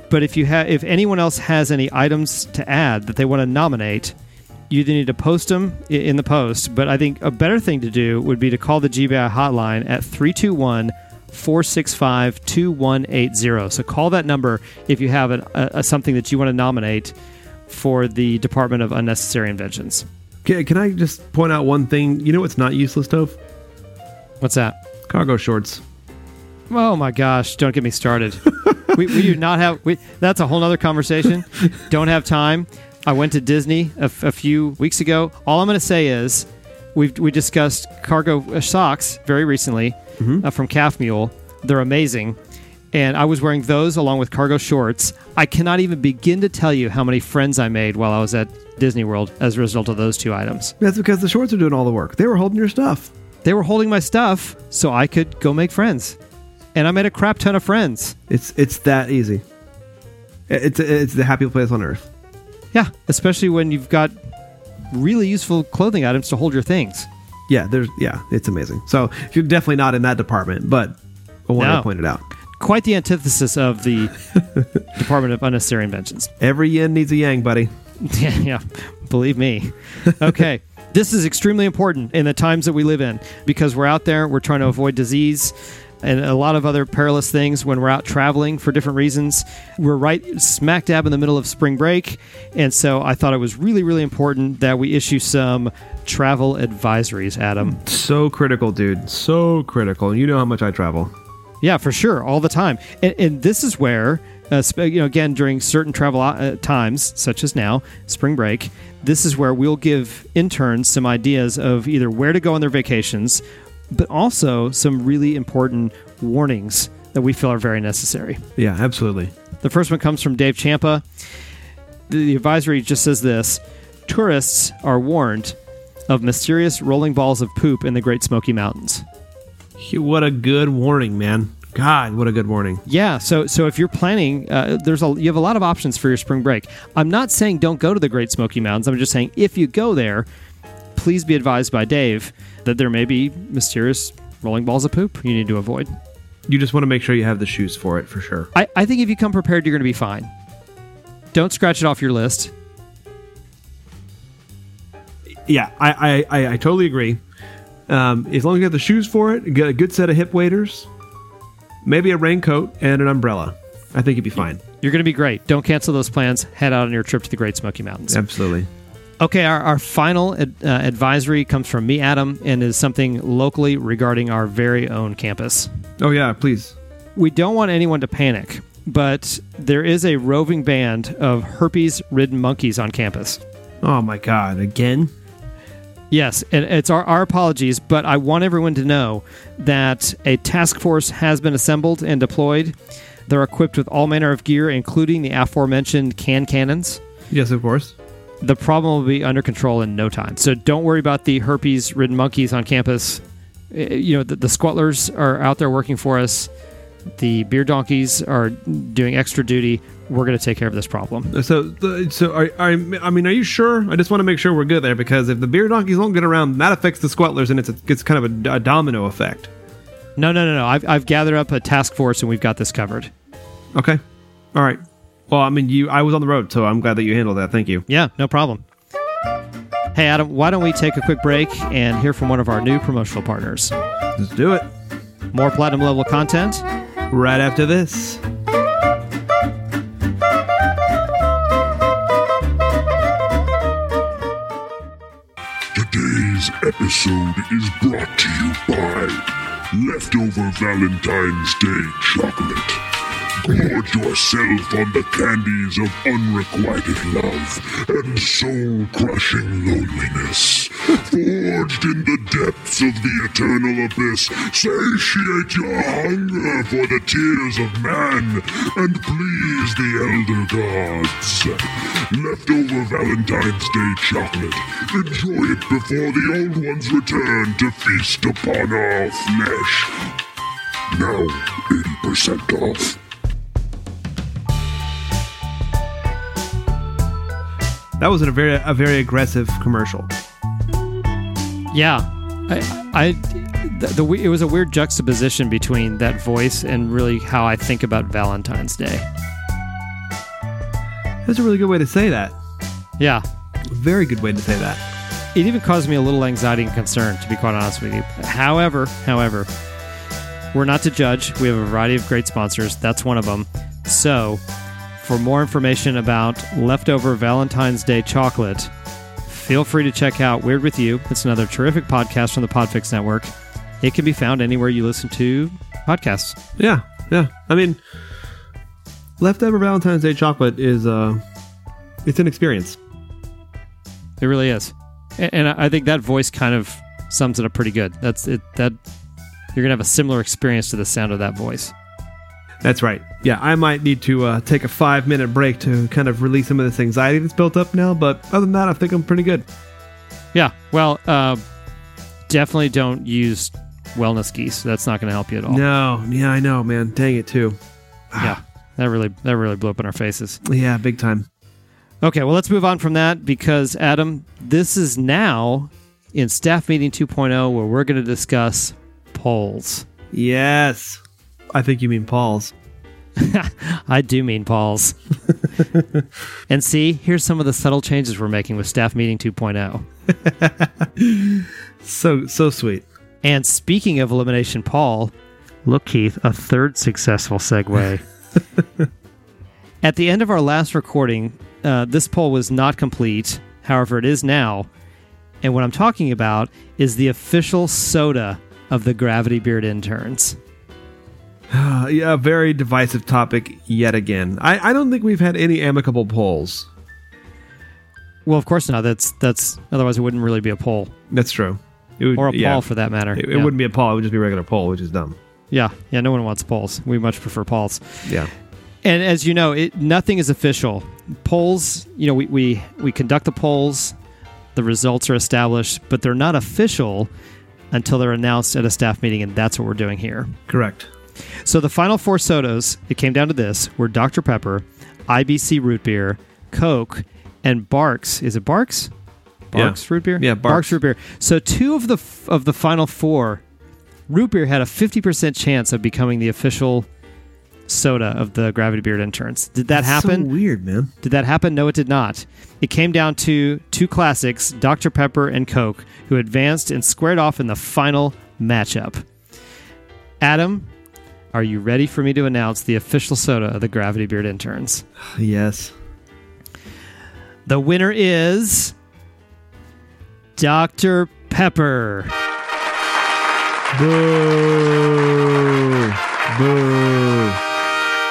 But if you have, if anyone else has any items to add that they want to nominate, you either need to post them in the post. But I think a better thing to do would be to call the GBI hotline at 321 465 2180. So call that number if you have an, a, a, something that you want to nominate for the Department of Unnecessary Inventions. Can, can I just point out one thing? You know what's not useless, Toph? What's that? Cargo shorts. Oh my gosh! Don't get me started. <laughs> we, we do not have. We, that's a whole other conversation. don't have time. I went to Disney a, f- a few weeks ago. All I'm going to say is, we we discussed cargo uh, socks very recently Mm-hmm. uh, from Calf Mule. They're amazing, and I was wearing those along with cargo shorts. I cannot even begin to tell you how many friends I made while I was at Disney World as a result of those two items. That's because the shorts are doing all the work. They were holding your stuff. They were holding my stuff so I could go make friends, and I made a crap ton of friends. It's it's that easy. It's it's the happiest place on earth. Yeah, especially when you've got really useful clothing items to hold your things. Yeah, there's yeah, it's amazing. So you're definitely not in that department, but I wanted No. to point it out. Quite the antithesis of the <laughs> Department of Unnecessary Inventions. Every yin needs a yang, buddy. <laughs> Yeah, yeah, believe me. Okay, <laughs> this is extremely important in the times that we live in because we're out there, we're trying to avoid disease and a lot of other perilous things when we're out traveling for different reasons. We're right smack dab in the middle of spring break, and so I thought it was really, really important that we issue some travel advisories, Adam. So critical, dude. So critical. You know how much I travel. Yeah, for sure, all the time. And, and this is where, uh, sp- you know, again during certain travel uh, times, such as now, spring break, this is where we'll give interns some ideas of either where to go on their vacations, but also some really important warnings that we feel are very necessary. Yeah, absolutely. The first one comes from Dave Champa. The, the advisory just says this Tourists are warned of mysterious rolling balls of poop in the Great Smoky Mountains. What a good warning, man. God, what a good warning. Yeah, so so if you're planning, uh, there's a you have a lot of options for your spring break. I'm not saying don't go to the Great Smoky Mountains. I'm just saying if you go there, please be advised by Dave that there may be mysterious rolling balls of poop you need to avoid. You just want to make sure you have the shoes for it for sure. I, I think if you come prepared, you're going to be fine. Don't scratch it off your list. Yeah, I I, I, I totally agree. Um, as long as you have the shoes for it, get a good set of hip waders, maybe a raincoat and an umbrella. I think you'd be fine. You're going to be great. Don't cancel those plans. Head out on your trip to the Great Smoky Mountains. Absolutely. Okay, our, our final ad, uh, advisory comes from me, Adam, and is something locally regarding our very own campus. Oh yeah, please. We don't want anyone to panic, but there is a roving band of herpes ridden monkeys on campus. Oh my God, again? Yes, and it's our, our apologies, but I want everyone to know that a task force has been assembled and deployed. They're equipped with all manner of gear, including the aforementioned can cannons. Yes, of course. The problem will be under control in no time. So don't worry about the herpes ridden monkeys on campus. Uh, You know, the, the squatlers are out there working for us. The beer donkeys are doing extra duty. We're going to take care of this problem. So, so are, are, I mean, are you sure? I just want to make sure we're good there because if the beer donkeys don't get around, that affects the squatlers, and it's a, it's kind of a, a domino effect. No, no, no, no. I've, I've gathered up a task force and we've got this covered. Okay, all right. Well, I mean, you. I was on the road, so I'm glad that you handled that. Thank you. Yeah, no problem. Hey, Adam, why don't we take a quick break and hear from one of our new promotional partners? Let's do it More platinum level content. right after this. Episode is brought to you by Leftover Valentine's Day Chocolate. Gorge yourself on the candies of unrequited love and soul crushing loneliness. Forged in the depths of the eternal abyss, satiate your hunger for the tears of man and please the elder gods. Leftover Valentine's Day chocolate. Enjoy it before the old ones return to feast upon our flesh. Now, 80% off. That was a very a very aggressive commercial. Yeah, I, I the, the it was a weird juxtaposition between that voice and really how I think about Valentine's Day. That's a really good way to say that. Yeah, Very good way to say that. it even caused me a little anxiety and concern, to be quite honest with you. However, however, we're not to judge. We have a variety of great sponsors. That's one of them. So, for more information about leftover Valentine's Day chocolate, feel free to check out Weird With You. It's another terrific podcast from the Podfix Network. It can be found anywhere you listen to podcasts. Yeah, yeah. I mean, leftover Valentine's Day chocolate is uh, it's an experience. It really is, A- and I think that voice kind of sums it up pretty good. That's it. That you're gonna have a similar experience to the sound of that voice. That's right. Yeah, I might need to uh, take a five minute break to kind of release some of this anxiety that's built up now. But other than that, I think I'm pretty good. Yeah. Well, uh, definitely don't use wellness geese. That's not going to help you at all. No, yeah, I know, man. Dang it, too. Yeah. That really that really blew up in our faces. Yeah, big time. Okay, well let's move on from that because Adam, this is now in staff meeting 2.0 where we're going to discuss polls. Yes, I think you mean Paul's. <laughs> I do mean Paul's. <laughs> and see, here's some of the subtle changes we're making with staff meeting oh. 2.0. <laughs> So so sweet. And speaking of elimination Paul, look, Keith, a third successful segue. At the end of our last recording, uh, this poll was not complete. However, it is now. And what I'm talking about is the official soda of the Gravity Beard interns. <sighs> Yeah, a very divisive topic yet again. I, I don't think we've had any amicable polls. Well, of course not. That's that's otherwise it wouldn't really be a poll That's true. It would, or a yeah, poll for that matter. It, it yeah. wouldn't be a poll. It would just be a regular poll, which is dumb. Yeah, yeah. No one wants polls. We much prefer polls. Yeah. And as you know, it, nothing is official. Polls, you know, we, we, we conduct the polls, the results are established, but they're not official until they're announced at a staff meeting, and that's what we're doing here. Correct. So the final four sodas, it came down to this, were Dr. Pepper, IBC root beer, Coke, and Barq's. Is it Barq's? Yeah. Barq's root beer? Yeah, Barq's. root beer. So two of the f- of the final four, root beer had a 50% chance of becoming the official soda of the Gravity Beard interns. Did that That's happen? So weird, man. Did that happen? No, it did not. It came down to two classics, Dr. Pepper and Coke, who advanced and squared off in the final matchup. Adam, are you ready for me to announce the official soda of the Gravity Beard interns? <sighs> Yes. The winner is Dr. Pepper. Boo. Boo.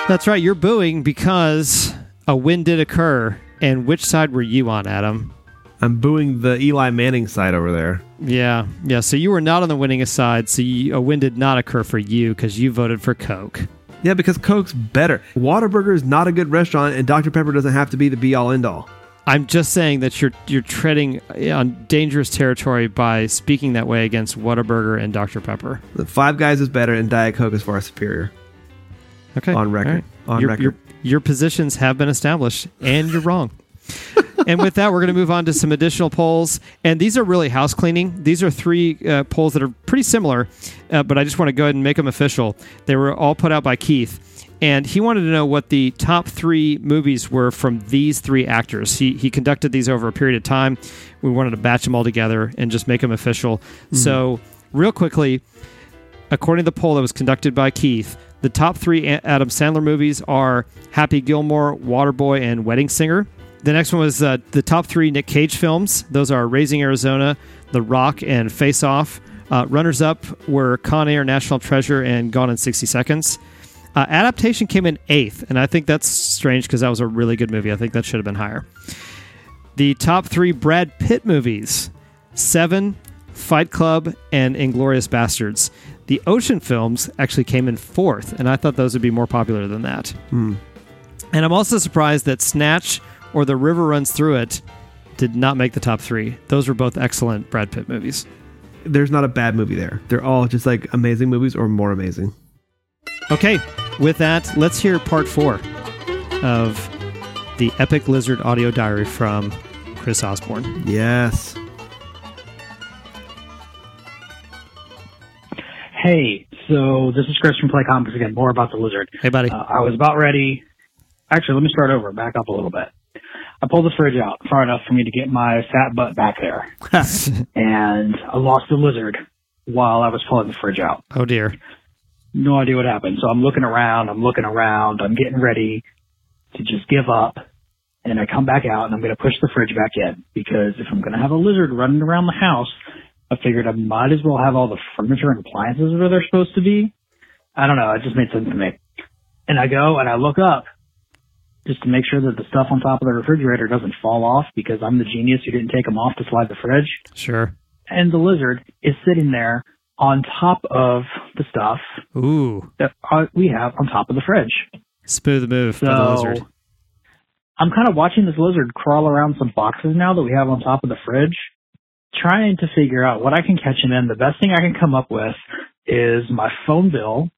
That's right, you're booing because a win did occur. And which side were you on, Adam? I'm booing the Eli Manning side over there. Yeah, yeah. So you were not on the winning side. So you, a win did not occur for you because you voted for Coke. Yeah, because Coke's better. Whataburger is not a good restaurant, and Dr. Pepper doesn't have to be the be all end all. I'm just saying that you're you're treading eh, on dangerous territory by speaking that way against Whataburger and Dr Pepper. The Five Guys is better, and Diet Coke is far superior. Okay, On record. All On your, record. Your, your positions have been established, and you're wrong. And with that, we're going to move on to some additional polls. And these are really house cleaning. These are three uh, polls that are pretty similar, uh, but I just want to go ahead and make them official. They were all put out by Keith. And he wanted to know what the top three movies were from these three actors. He, he conducted these over a period of time. We wanted to batch them all together and just make them official. So, real quickly, according to the poll that was conducted by Keith, the top three Adam Sandler movies are Happy Gilmore, Waterboy, and Wedding Singer. The next one was uh, the top three Nick Cage films. Those are Raising Arizona, The Rock, and Face Off. Uh, runners up were Con Air, National Treasure, and Gone in 60 Seconds. Uh, adaptation came in eighth, and I think that's strange because that was a really good movie. I think that should have been higher. The top three Brad Pitt movies Seven, Fight Club, and Inglourious Basterds. The Ocean films actually came in fourth, and I thought those would be more popular than that. And I'm also surprised that Snatch or The River Runs Through It did not make the top three. Those were both excellent Brad Pitt movies. There's not a bad movie there. They're all just like amazing movies or more amazing. Okay, with that, let's hear part four of the Epic Lizard audio diary from Chris Osborne. Yes. Hey, so this is Chris from Play Comics again. More about the lizard. Hey, buddy. Uh, I was about ready. Actually, let me start over. Back up a little bit. I pulled the fridge out far enough for me to get my fat butt back there, <laughs> and I lost the lizard while I was pulling the fridge out. oh, dear. No idea what happened. So I'm looking around, I'm looking around, I'm getting ready to just give up. And I come back out and I'm going to push the fridge back in because if I'm going to have a lizard running around the house, I figured I might as well have all the furniture and appliances where they're supposed to be. I don't know. It just made sense to me. And I go and I look up just to make sure that the stuff on top of the refrigerator doesn't fall off because I'm the genius who didn't take them off to slide the fridge. Sure. And the lizard is sitting there on top of the stuff Ooh, that uh, we have on top of the fridge. smooth move for So the lizard. I'm kind of watching this lizard crawl around some boxes now that we have on top of the fridge, trying to figure out what I can catch him in. The best thing I can come up with is my phone bill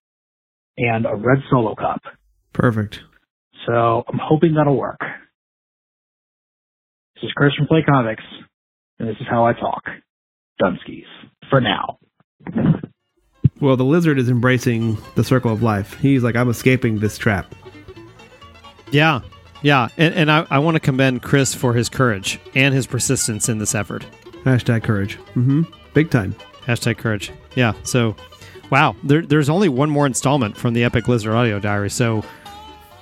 and a red solo cup. Perfect. So I'm hoping that'll work. This is Chris from Play Comics, and this is how I talk. Dunskies. For now. Well, the lizard is embracing the circle of life. He's like, I'm escaping this trap. Yeah, yeah, and, and I, I want to commend Chris for his courage and his persistence in this effort. Hashtag courage. Mm-hmm. Big time. Hashtag courage. Yeah. So, wow, there, there's only one more installment from the Epic Lizard Audio Diary. So,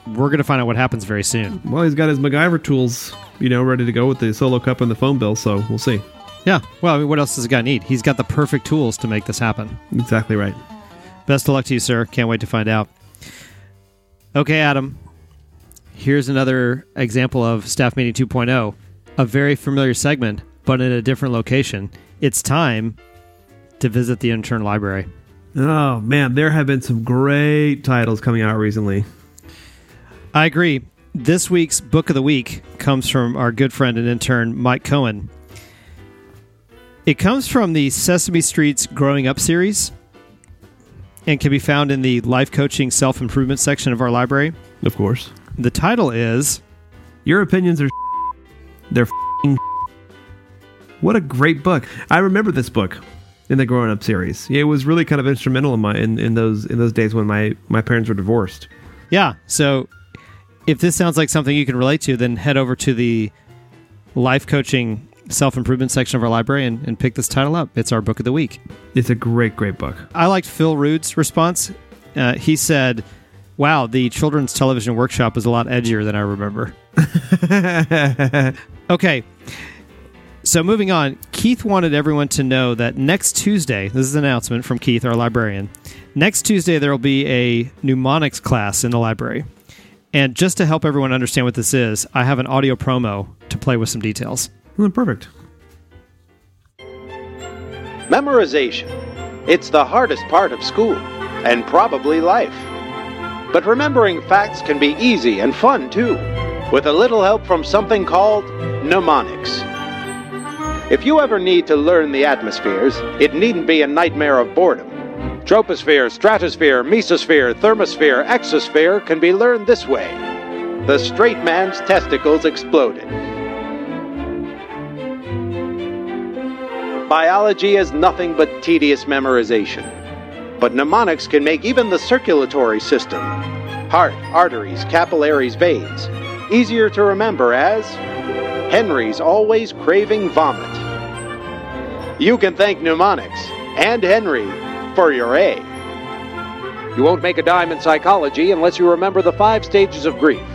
we're gonna find out what happens very soon. Well, he's got his MacGyver tools, you know, ready to go with the solo cup and the phone bill. So we'll see. Yeah. Well, I mean, what else does the guy need? He's got the perfect tools to make this happen. Exactly right. Best of luck to you, sir. Can't wait to find out. Okay, Adam. Here's another example of Staff Meeting 2.0, a very familiar segment, but in a different location. It's time to visit the intern library. Oh man, there have been some great titles coming out recently. I agree. This week's book of the week comes from our good friend and intern, Mike Cohen. It comes from the Sesame Street's Growing Up series and can be found in the life coaching self improvement section of our library. Of course. The title is Your opinions are they're What a great book. I remember this book in the growing up series. It was really kind of instrumental in my in, in those in those days when my my parents were divorced. Yeah. So if this sounds like something you can relate to, then head over to the life coaching self improvement section of our library and, and pick this title up. It's our book of the week. It's a great great book. I liked Phil Rude's response. Uh, he said, Wow, the children's television workshop is a lot edgier than I remember. <laughs> Okay. So moving on, Keith wanted everyone to know that next Tuesday, this is an announcement from Keith, our librarian. Next Tuesday, there will be a mnemonics class in the library. And just to help everyone understand what this is, I have an audio promo to play with some details. Oh, perfect. Memorization. It's the hardest part of school, and probably life. But remembering facts can be easy and fun too, with a little help from something called mnemonics. If you ever need to learn the atmospheres, it needn't be a nightmare of boredom. Troposphere, stratosphere, mesosphere, thermosphere, exosphere can be learned this way. The straight man's testicles exploded. Biology is nothing but tedious memorization. But mnemonics can make even the circulatory system heart, arteries, capillaries, veins easier to remember as Henry's always craving vomit. You can thank mnemonics and Henry for your A. You won't make a dime in psychology unless you remember the five stages of grief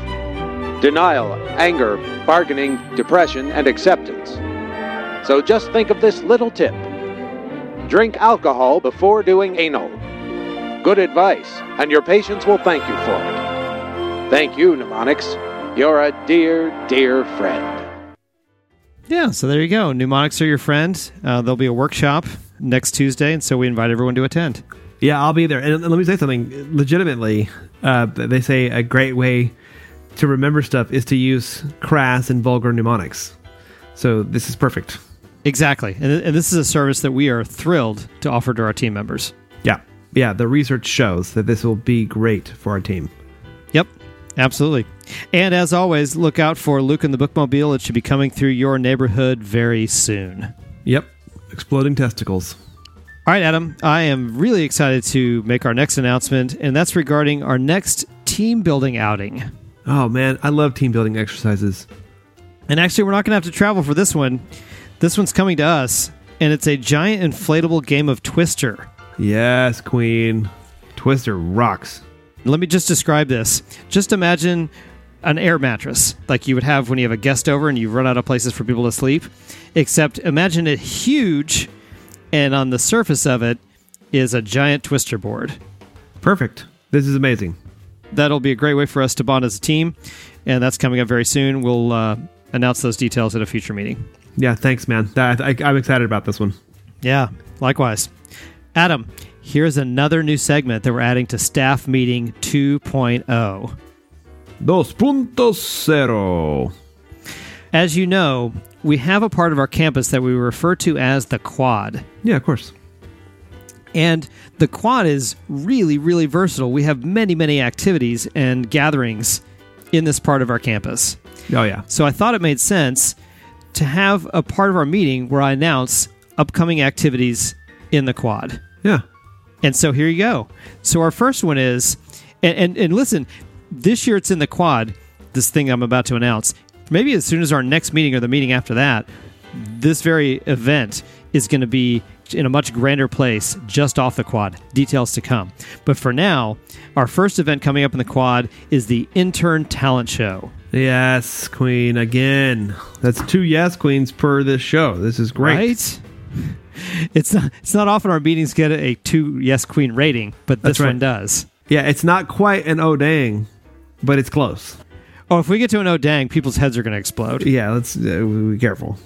denial, anger, bargaining, depression, and acceptance. So just think of this little tip drink alcohol before doing anal. Good advice, and your patients will thank you for it. Thank you, mnemonics. You're a dear, dear friend. Yeah, so there you go. Mnemonics are your friend. Uh, there'll be a workshop next Tuesday, and so we invite everyone to attend. Yeah, I'll be there. And let me say something. Legitimately, uh, they say a great way to remember stuff is to use crass and vulgar mnemonics. So this is perfect. Exactly. And, and this is a service that we are thrilled to offer to our team members. Yeah. Yeah, the research shows that this will be great for our team. Yep, absolutely. And as always, look out for Luke and the Bookmobile. It should be coming through your neighborhood very soon. Yep. Exploding testicles. All right, Adam, I am really excited to make our next announcement, and that's regarding our next team building outing. Oh man, I love team building exercises. And actually, we're not going to have to travel for this one. This one's coming to us, and it's a giant inflatable game of Twister. Yes, Queen. Twister rocks. Let me just describe this. Just imagine an air mattress like you would have when you have a guest over and you run out of places for people to sleep. Except imagine it huge, and on the surface of it is a giant twister board. Perfect. This is amazing. That'll be a great way for us to bond as a team, and that's coming up very soon. We'll uh, announce those details at a future meeting. Yeah, thanks, man. I, I'm excited about this one. Yeah, likewise. Adam, here's another new segment that we're adding to Staff Meeting 2.0. Dos puntos cero. As you know, we have a part of our campus that we refer to as the quad. Yeah, of course. And the quad is really, really versatile. We have many, many activities and gatherings in this part of our campus. Oh yeah. So I thought it made sense to have a part of our meeting where I announce upcoming activities in the quad. Yeah. And so here you go. So our first one is, and, and, and listen, this year it's in the quad, this thing I'm about to announce. Maybe as soon as our next meeting or the meeting after that, this very event is going to be in a much grander place just off the quad. Details to come. But for now, our first event coming up in the quad is the Intern Talent Show. Yes, Queen again. That's two yes queens per this show. This is great. Right? It's not it's not often our meetings get a two yes queen rating, but this right. one does. Yeah, it's not quite an oh dang, but it's close. Oh, if we get to an oh dang, people's heads are going to explode. Yeah, let's uh, be careful.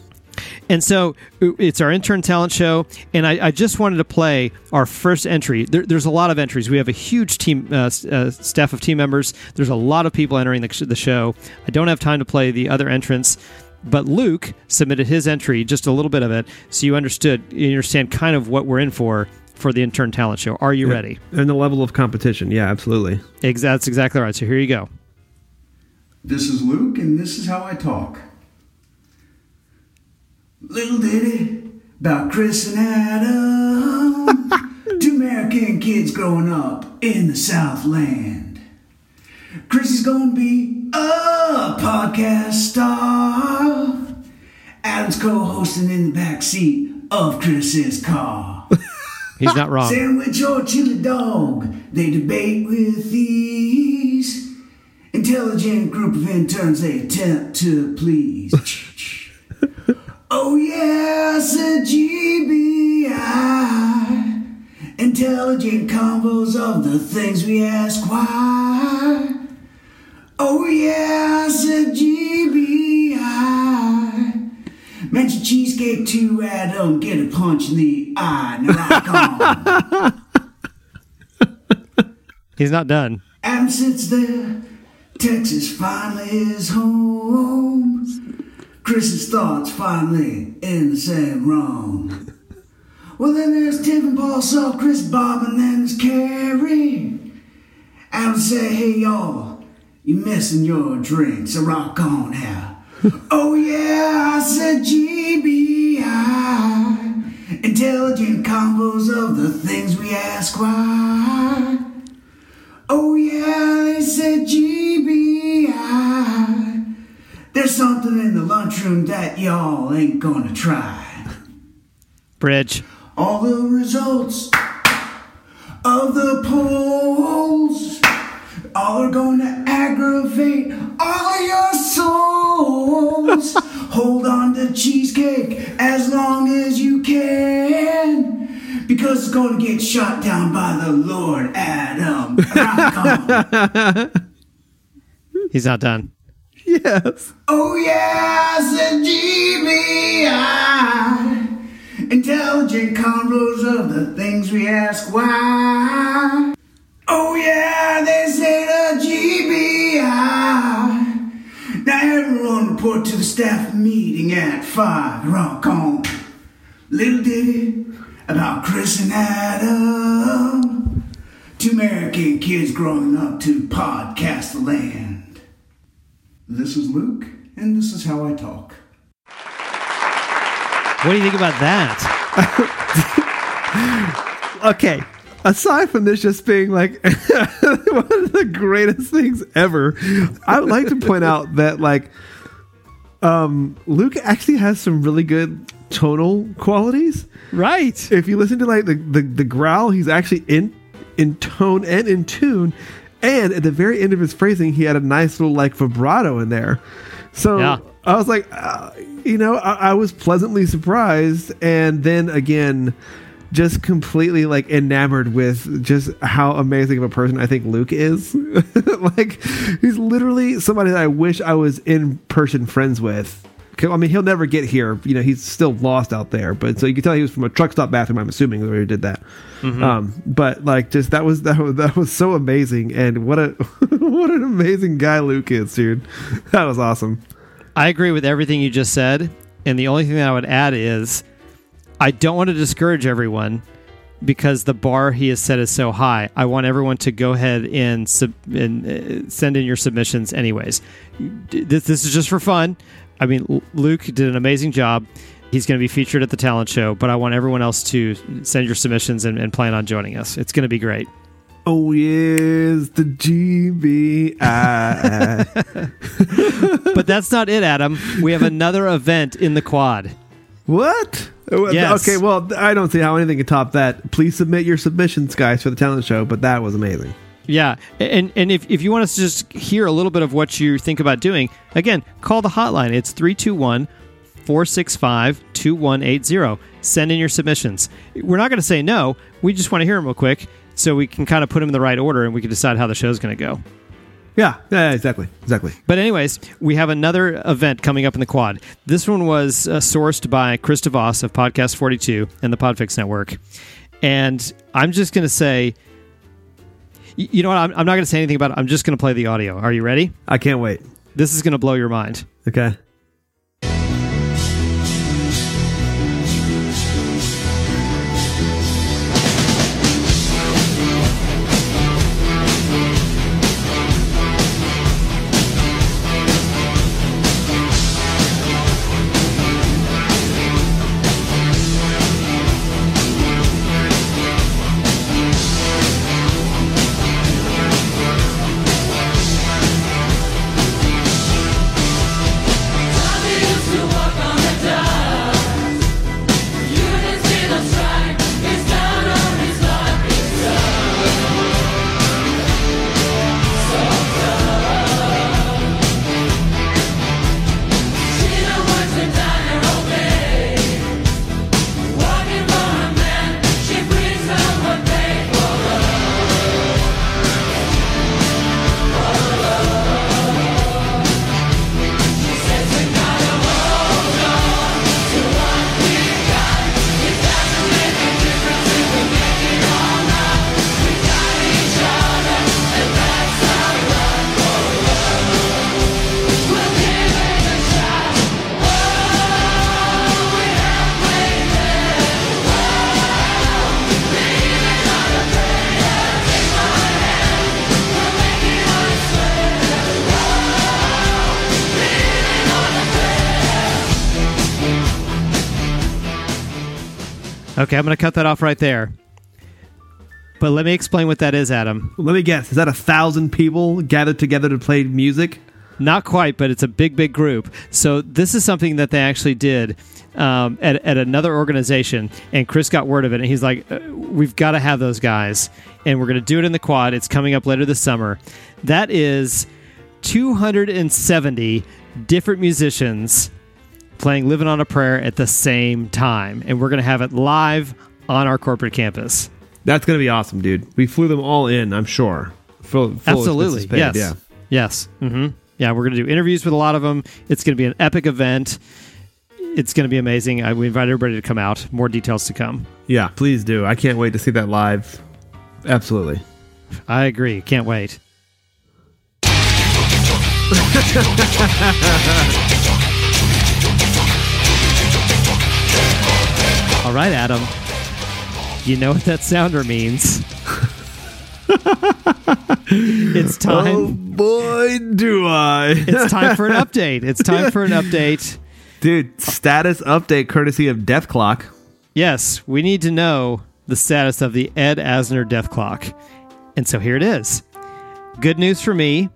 And so uh, it's our intern talent show, and I, I just wanted to play our first entry. There, there's a lot of entries. We have a huge team, uh, uh, staff of team members. There's a lot of people entering the, the show. I don't have time to play the other entrants, but Luke submitted his entry, just a little bit of it, so you understood, you understand kind of what we're in for for the intern talent show. Are you ready? And the level of competition. Yeah, absolutely. Ex- that's exactly right. So here you go. This is Luke, and this is how I talk. Little ditty about Chris and Adam, <laughs> two American kids growing up in the Southland. Chris is gonna be a podcast star. Adam's co-hosting in the back seat of Chris's car. He's not wrong. Sandwich or chili dog, they debate with ease. Intelligent group of interns they attempt to please. <laughs> oh yes, a GBI. Intelligent combos of the things we ask why. Oh yes, a GBI. Mention cheesecake to Adam, get a punch in the eye. Now rock on. <laughs> He's not done. Adam sits there. Texas finally is home. Chris's thoughts finally in the same room. Well, then there's Tiff and Paul saw Chris Bob, and then there's Carrie. Adam say, hey y'all, you missing your drinks, so rock on now. Oh yeah, I said GBI. Intelligent combos of the things we ask why. Oh yeah, they said GBI. There's something in the lunchroom that y'all ain't gonna try. Bridge. All the results of the polls all are gonna aggravate all your souls. Hold on to cheesecake as long as you can. Because it's gonna get shot down by the Lord Adam. He's not done. Yes. Oh yes, a GBI. Intelligent convos of the things we ask why. Oh yeah, they said a GBI. Now everyone report to the staff meeting at five. Rock on. Little ditty about Chris and Adam. Two American kids growing up to podcast land. This is Luke, and this is how I talk. What do you think about that? <laughs> Okay. Aside from this just being like <laughs> one of the greatest things ever, I would like to point out <laughs> that like um Luke actually has some really good tonal qualities. Right. If you listen to like the the, the growl, he's actually in in tone and in tune. And at the very end of his phrasing, he had a nice little like vibrato in there. So Yeah. I was like, uh, you know, I, I was pleasantly surprised, and then again, just completely like enamored with just how amazing of a person I think Luke is. <laughs> like, he's literally somebody that I wish I was in person friends with. I mean, he'll never get here. You know, he's still lost out there. But so you can tell he was from a truck stop bathroom. I'm assuming where he did that. Um, but like, just that was that was that was so amazing. And what a <laughs> what an amazing guy Luke is, dude. That was awesome. I agree with everything you just said. And the only thing that I would add is I don't want to discourage everyone because the bar he has set is so high. I want everyone to go ahead and, sub- and uh, send in your submissions anyways. This, this is just for fun. I mean, Luke did an amazing job. He's going to be featured at the talent show, but I want everyone else to send your submissions and, and plan on joining us. It's going to be great. Oh yes, the GBI. <laughs> But that's not it, Adam. We have another event in the quad. What? Yes. Okay, well, I don't see how anything can top that. Please submit your submissions, guys, for the talent show. But that was amazing. Yeah, and and if, if you want us to just hear a little bit of what you think about doing, again, call the hotline. It's 321 465 2180. Send in your submissions. We're not going to say no. We just want to hear them real quick so we can kind of put them in the right order and we can decide how the show's going to go. Yeah, yeah, exactly, exactly. But anyways, we have another event coming up in the quad. This one was uh, sourced by Chris DeVos of Podcast 42 and the Podfix Network. And I'm just going to say, y- you know what? I'm, I'm not going to say anything about it. I'm just going to play the audio. Are you ready? I can't wait. This is going to blow your mind. Okay. Going to cut that off right there. But let me explain what that is, Adam. Let me guess. Is that a thousand people gathered together to play music? Not quite, but it's a big, big group. So this is something that they actually did um, at, at another organization, and Chris got word of it, and he's like, uh, "We've got to have those guys, and we're going to do it in the quad. It's coming up later this summer. That is 270 different musicians playing "Living on a Prayer" at the same time, and we're going to have it live on our corporate campus. That's going to be awesome, dude. We flew them all in, I'm sure. Full, full Absolutely, paid, yes, Yeah. yes, hmm yeah. We're going to do interviews with a lot of them. It's going to be an epic event. It's going to be amazing. I, we invite everybody to come out. More details to come. Yeah, please do. I can't wait to see that live. Absolutely. I agree. Can't wait. <laughs> All right, Adam. You know what that sounder means. <laughs> it's time. Oh boy, do I. It's time for an <laughs> update. It's time for an update. Dude, status update courtesy of Death Clock. Yes, we need to know the status of the Ed Asner death clock. And so here it is. Good news for me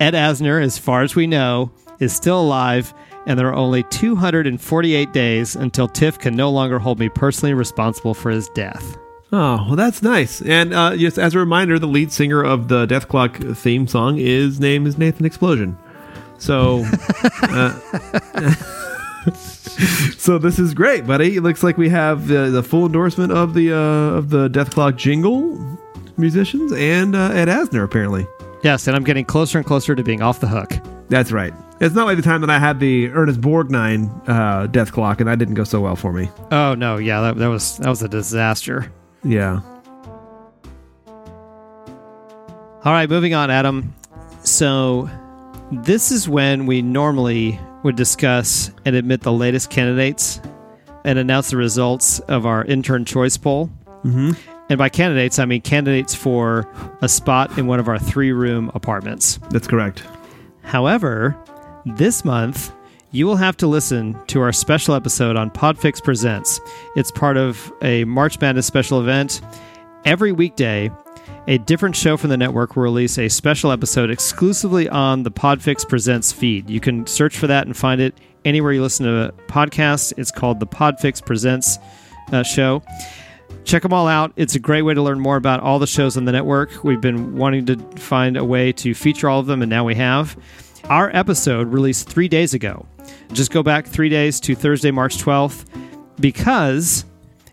Ed Asner, as far as we know, is still alive, and there are only 248 days until Tiff can no longer hold me personally responsible for his death. Oh, well, that's nice. And uh, just as a reminder, the lead singer of the Death Clock theme song is name is Nathan Explosion. So, <laughs> uh, <laughs> so this is great, buddy. It looks like we have the, the full endorsement of the uh, of the Death Clock jingle musicians and uh, Ed Asner apparently. Yes, and I'm getting closer and closer to being off the hook. That's right. It's not like the time that I had the Ernest Borgnine uh, Death Clock, and that didn't go so well for me. Oh no, yeah, that, that was that was a disaster. Yeah. All right, moving on, Adam. So, this is when we normally would discuss and admit the latest candidates and announce the results of our intern choice poll. Mm-hmm. And by candidates, I mean candidates for a spot in one of our three room apartments. That's correct. However, this month, you will have to listen to our special episode on Podfix Presents. It's part of a March Madness special event. Every weekday, a different show from the network will release a special episode exclusively on the Podfix Presents feed. You can search for that and find it anywhere you listen to podcasts. It's called the Podfix Presents uh, show. Check them all out. It's a great way to learn more about all the shows on the network. We've been wanting to find a way to feature all of them, and now we have. Our episode released three days ago. Just go back three days to Thursday, March 12th, because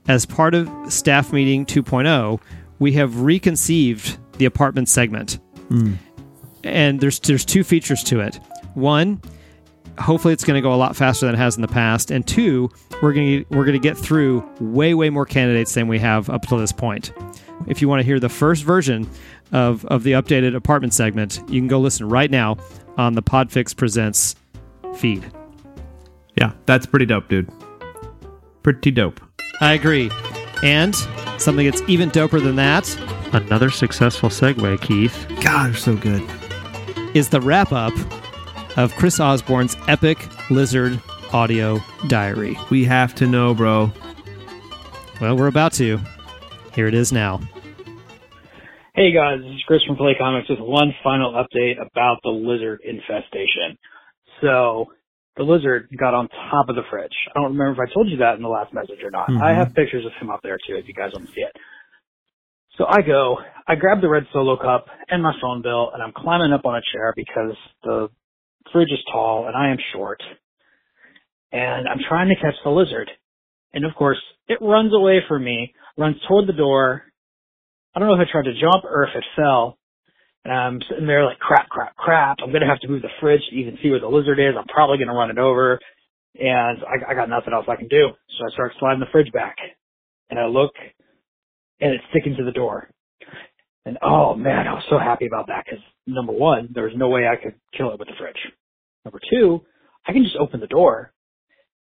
as part of Staff Meeting 2.0, we have reconceived the apartment segment. Hmm. And there's there's two features to it. One, hopefully it's going to go a lot faster than it has in the past, and two, we're going to we're going to get through way way more candidates than we have up to this point. If you want to hear the first version of of the updated apartment segment, you can go listen right now on the Podfix Presents feed. Yeah, that's pretty dope, dude. Pretty dope. I agree. And something that's even doper than that, another successful segue, Keith, God, they're so good. is the wrap up of Chris Osborne's epic Lizard audio diary. We have to know, bro. Well, we're about to. Here it is now. Hey guys, this is Chris from Play Comics with one final update about the lizard infestation. So, the lizard got on top of the fridge. I don't remember if I told you that in the last message or not. Mm-hmm. I have pictures of him up there too if you guys want to see it. So I go, I grab the red solo cup and my phone bill and I'm climbing up on a chair because the fridge is tall and I am short. And I'm trying to catch the lizard. And of course, it runs away from me, runs toward the door, I don't know if it tried to jump or if it fell. And I'm sitting there like crap, crap, crap. I'm gonna have to move the fridge to even see where the lizard is. I'm probably gonna run it over, and I, I got nothing else I can do. So I start sliding the fridge back, and I look, and it's sticking to the door. And oh man, I was so happy about that because number one, there was no way I could kill it with the fridge. Number two, I can just open the door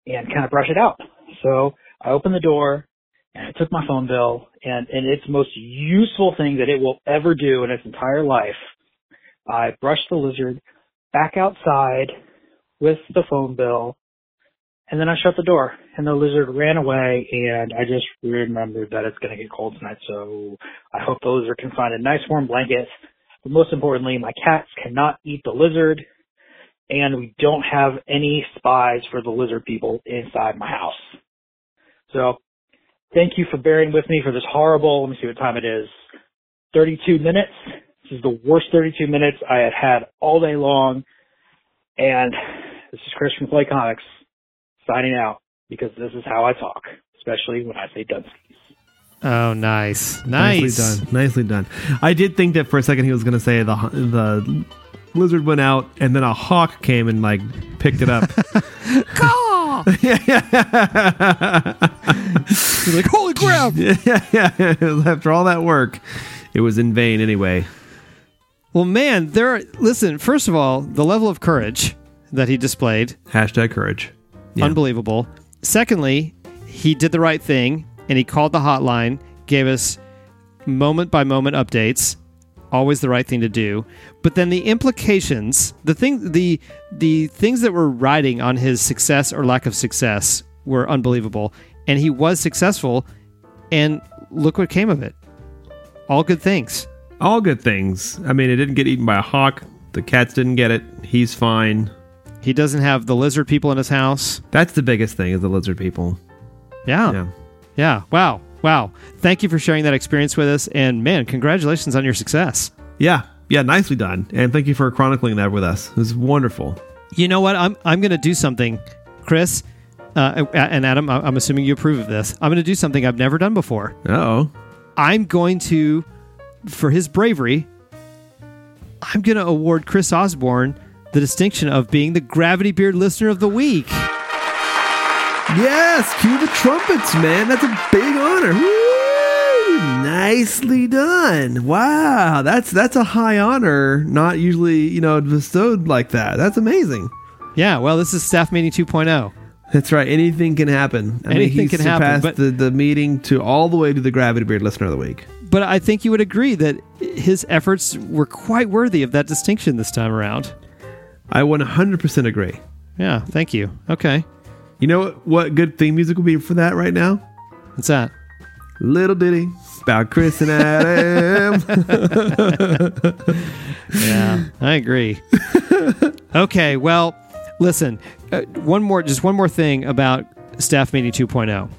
and kind of brush it out. So I opened the door, and I took my phone bill and, and its most useful thing that it will ever do in its entire life. I brushed the lizard back outside with the phone bill and then I shut the door and the lizard ran away and I just remembered that it's going to get cold tonight. So I hope the lizard can find a nice warm blanket. But most importantly, my cats cannot eat the lizard and we don't have any spies for the lizard people inside my house. So thank you for bearing with me for this horrible, let me see what time it is, 32 minutes. This is the worst 32 minutes I had had all day long. And this is Chris from Play Comics signing out because this is how I talk, especially when I say Dunsky. Oh, nice. Nice. Nicely done. Nicely done. I did think that for a second he was going to say the the lizard went out and then a hawk came and like picked it up. <laughs> <laughs> He's like, holy crap. yeah, <laughs> yeah. After all that work, it was in vain anyway. Well, man, there. Are, listen, first of all, the level of courage that he displayed, Hashtag courage. Yeah. unbelievable. Secondly, he did the right thing and he called the hotline, gave us moment by moment updates. Always the right thing to do. But then the implications, the thing, the the things that were riding on his success or lack of success were unbelievable. And he was successful, and look what came of it. All good things. All good things. I mean, it didn't get eaten by a hawk. The cats didn't get it. He's fine. He doesn't have the lizard people in his house. That's the biggest thing is the lizard people. Yeah. Yeah. Yeah. Wow. Wow. Thank you for sharing that experience with us. And man, congratulations on your success. Yeah, yeah, nicely done. And thank you for chronicling that with us. It was wonderful. You know what? I'm I'm going to do something, Chris, uh, and Adam. I'm assuming you approve of this. I'm going to do something I've never done before. Oh, I'm going to, for his bravery, I'm going to award Chris Osborne the distinction of being the Gravity Beard Listener of the Week. yes, cue the trumpets, man. That's a big honor. Woo! Nicely done. Wow, that's that's a high honor. Not usually, you know, bestowed like that. That's amazing. Yeah, well, this is staff meeting oh. 2.0. That's right. Anything can happen. I Anything mean, can happen, but- the, the meeting to all the way to the Gravity Beard Listener of the Week. But I think you would agree that his efforts were quite worthy of that distinction this time around. I 100% agree. Yeah, thank you. Okay. You know what, what good theme music would be for that right now? What's that? Little ditty about Chris and Adam. <laughs> Yeah, I agree. okay, well, listen, uh, one more, just one more thing about staff meeting 2.0.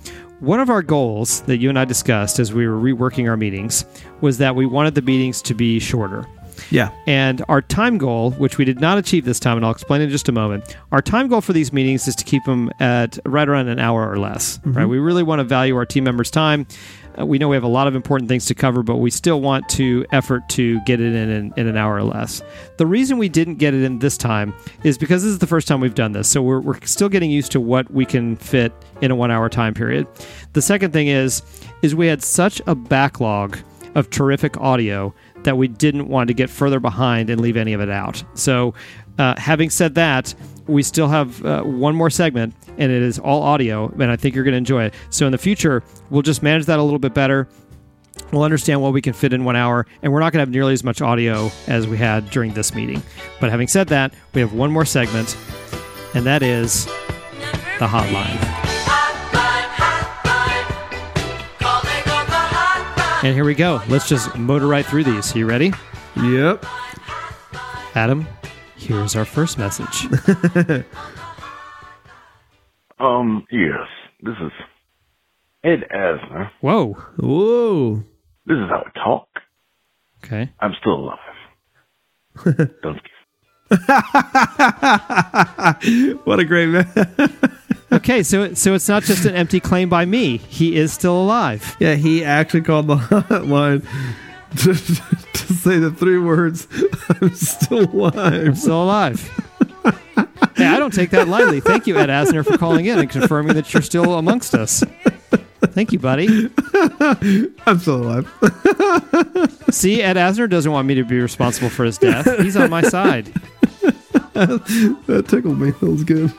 One of our goals that you and I discussed as we were reworking our meetings was that we wanted the meetings to be shorter. Yeah. And our time goal, which we did not achieve this time, and I'll explain in just a moment, our time goal for these meetings is to keep them at right around an hour or less. Right? We really want to value our team members' time. Uh, we know we have a lot of important things to cover, but we still want to effort to get it in, in in an hour or less. The reason we didn't get it in this time is because this is the first time we've done this, so we're, we're still getting used to what we can fit in a one-hour time period. The second thing is, is we had such a backlog of terrific audio that we didn't want to get further behind and leave any of it out. So, uh, having said that, we still have uh, one more segment, and it is all audio, and I think you're going to enjoy it. So, in the future, we'll just manage that a little bit better. We'll understand what we can fit in one hour, and we're not going to have nearly as much audio as we had during this meeting. But having said that, we have one more segment, and that is the hotline. And here we go. Let's just motor right through these. You ready? Yep. Adam, here's our first message. <laughs> Um, yes, this is Ed Asner. Whoa. Whoa. This is how I talk. Okay. I'm still alive. <laughs> Don't <laughs> What a great man. Okay, so so it's not just an empty claim by me. He is still alive. yeah, he actually called the <laughs> hotline to, to say the three words, I'm still alive. I'm Still alive. hey, I don't take that lightly. Thank you, Ed Asner, for calling in and confirming that you're still amongst us. Thank you, buddy. <laughs> I'm still alive. <laughs> See, Ed Asner doesn't want me to be responsible for his death. He's on my side. that tickled me. That was good.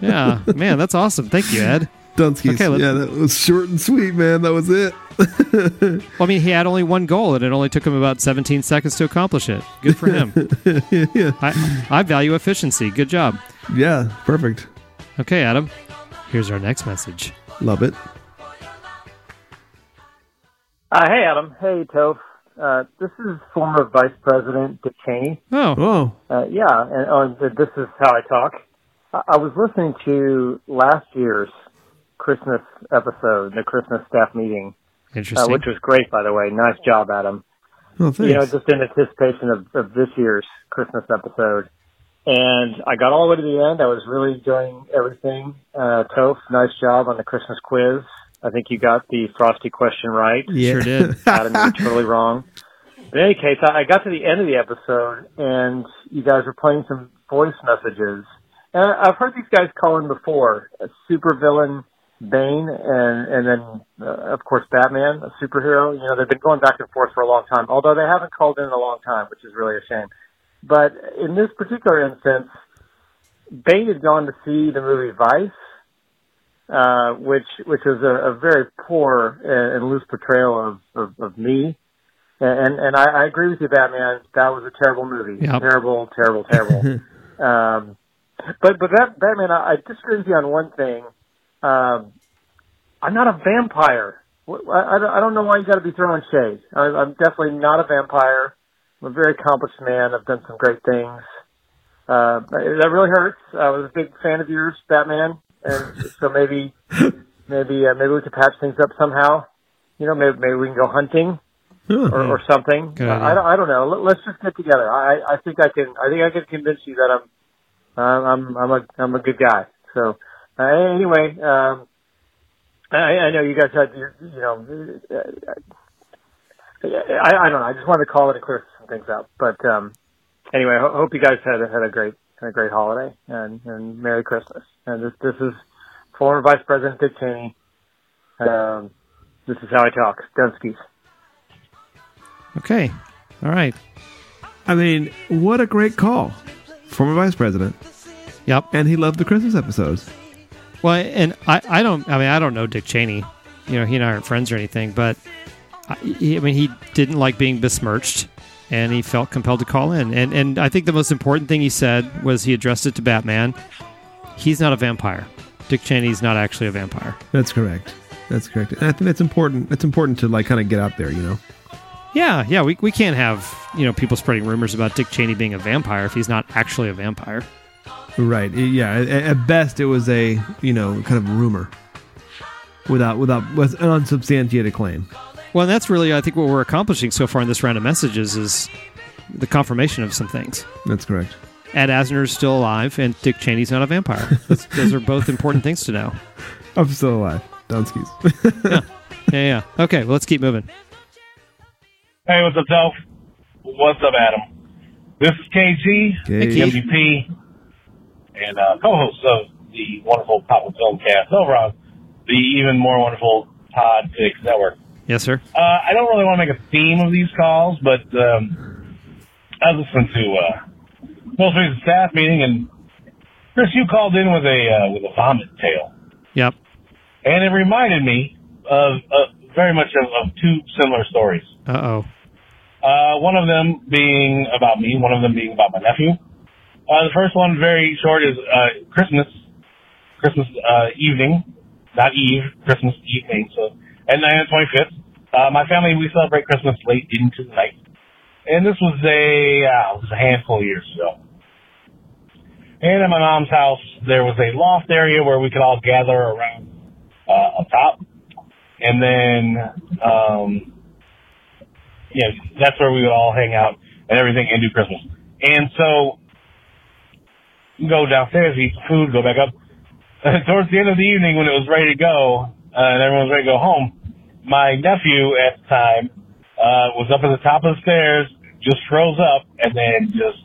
Yeah, man, that's awesome. Thank you, Ed. Dunskies. Okay, yeah, that was short and sweet, man. That was it. Well, I mean, he had only one goal, and it only took him about 17 seconds to accomplish it. Good for him. <laughs> yeah. I, I value efficiency. Good job. Yeah, perfect. Okay, Adam. Here's our next message. Love it. Uh, hey, Adam. Hey, Toph. Uh, this is former Vice President Dick Cheney. Oh, Oh, Uh, yeah, and oh, and this is how I talk. I, I was listening to last year's Christmas episode, the Christmas staff meeting, uh, which was great, by the way. Nice job, Adam. thanks. You know, just in anticipation of, of this year's Christmas episode. And I got all the way to the end. I was really enjoying everything. Uh, Toph, nice job on the Christmas quiz. I think you got the Frosty question right. yeah. Sure did. <laughs> Adam, you're totally wrong. But in any case, I I got to the end of the episode, and you guys were playing some voice messages. And I- I've heard these guys call in before: a supervillain, Bane, and and then uh, of course Batman, a superhero. You know, they've been going back and forth for a long time. Although they haven't called in in a long time, which is really a shame. But in this particular instance, Bane had gone to see the movie Vice, uh, which which was a, a very poor and, and loose portrayal of, of, of me. And and I, I agree with you, Batman. That was a terrible movie. Yep. Terrible, terrible, terrible. <laughs> um, but but that Batman, I, I disagree with you on one thing. Um, I'm not a vampire. I, I don't- know why you got to be throwing shade. I, I'm definitely not a vampire. I'm a very accomplished man. I've done some great things. Uh, that really hurts. I was a big fan of yours, Batman, and so maybe <laughs> maybe uh, maybe we could patch things up somehow. You know, maybe maybe we can go hunting or, or something. Uh. I don't I don't know. Let, let's just get together. I I think I can I think I can convince you that I'm uh, I'm I'm a I'm a good guy. So uh, anyway, um, I, I know you guys had your you know. I, I don't know. I just wanted to call it and clear some things up. But um, anyway, ho- hope you guys had a, had a great had a great holiday and, and Merry Christmas. And this this is former Vice President Dick Cheney. Um, this is how I talk. Dunskies. Okay. All right. I mean, what a great call. Former vice president. Yep. And he loved the Christmas episodes. Well, and I, I don't. I mean, I don't know Dick Cheney. You know, he and I aren't friends or anything. But I, he, I mean, he didn't like being besmirched, and he felt compelled to call in. And and I think the most important thing he said was he addressed it to Batman. He's not a vampire. Dick Cheney's not actually a vampire. That's correct. That's correct. And I think that's important. It's important to like kind of get out there, you know. Yeah, yeah. We we can't have you know people spreading rumors about Dick Cheney being a vampire if he's not actually a vampire. Right. Yeah. At, at best, it was a you know kind of rumor, without without with an unsubstantiated claim. Well, and that's really I think what we're accomplishing so far in this round of messages is the confirmation of some things. That's correct. Ed Asner is still alive, and Dick Cheney's not a vampire. <laughs> Those are both important things to know. I'm still alive. Dunskies. Yeah, yeah. Okay, well, let's keep moving. Hey, what's up, Delph? What's up, Adam? This is KG, the. MVP, and uh, co-host of the wonderful Pop Film Cast over on the even more wonderful Podfix Network. Yes, sir. Uh, I don't really want to make a theme of these calls, but um, I was listening to uh, most recent staff meeting, and Chris, you called in with a uh, with a vomit tale, Yep. and it reminded me of very much of, of two similar stories. Uh oh. Uh, one of them being about me, one of them being about my nephew. Uh, the first one, very short, is uh, Christmas, Christmas uh, evening, not Eve, Christmas evening. So, and then the 25th, uh, my family we celebrate Christmas late into the night, and this was a uh, was a handful of years ago. And at my mom's house, there was a loft area where we could all gather around uh, up top, and then um, yeah, that's where we would all hang out and everything and do Christmas. And so, go downstairs, eat food, go back up. Towards the end of the evening, when it was ready to go, uh, and everyone was ready to go home, my nephew at the time uh, was up at the top of the stairs, just froze up, and then just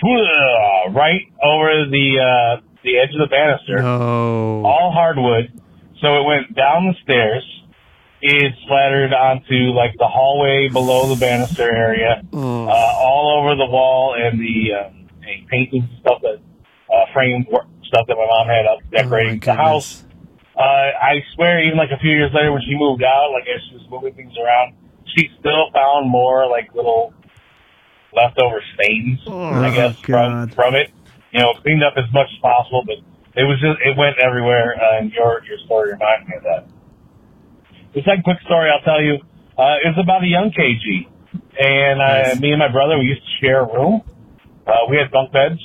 <laughs> right over the uh, the edge of the banister No. all hardwood. So it went down the stairs. It splattered onto like the hallway below the banister area, Oh. uh, all over the wall and the um, and paintings and stuff that uh, framed stuff that my mom had up decorating the house. Uh, I swear, even like a few years later when she moved out, like as she was moving things around, she still found more like little leftover stains, I guess, from from it. You know, cleaned up as much as possible, but it was just it went everywhere. Uh, and your your story reminded me of that. The second quick story I'll tell you uh, is about a young KG, and uh, me and my brother we used to share a room. Uh, we had bunk beds,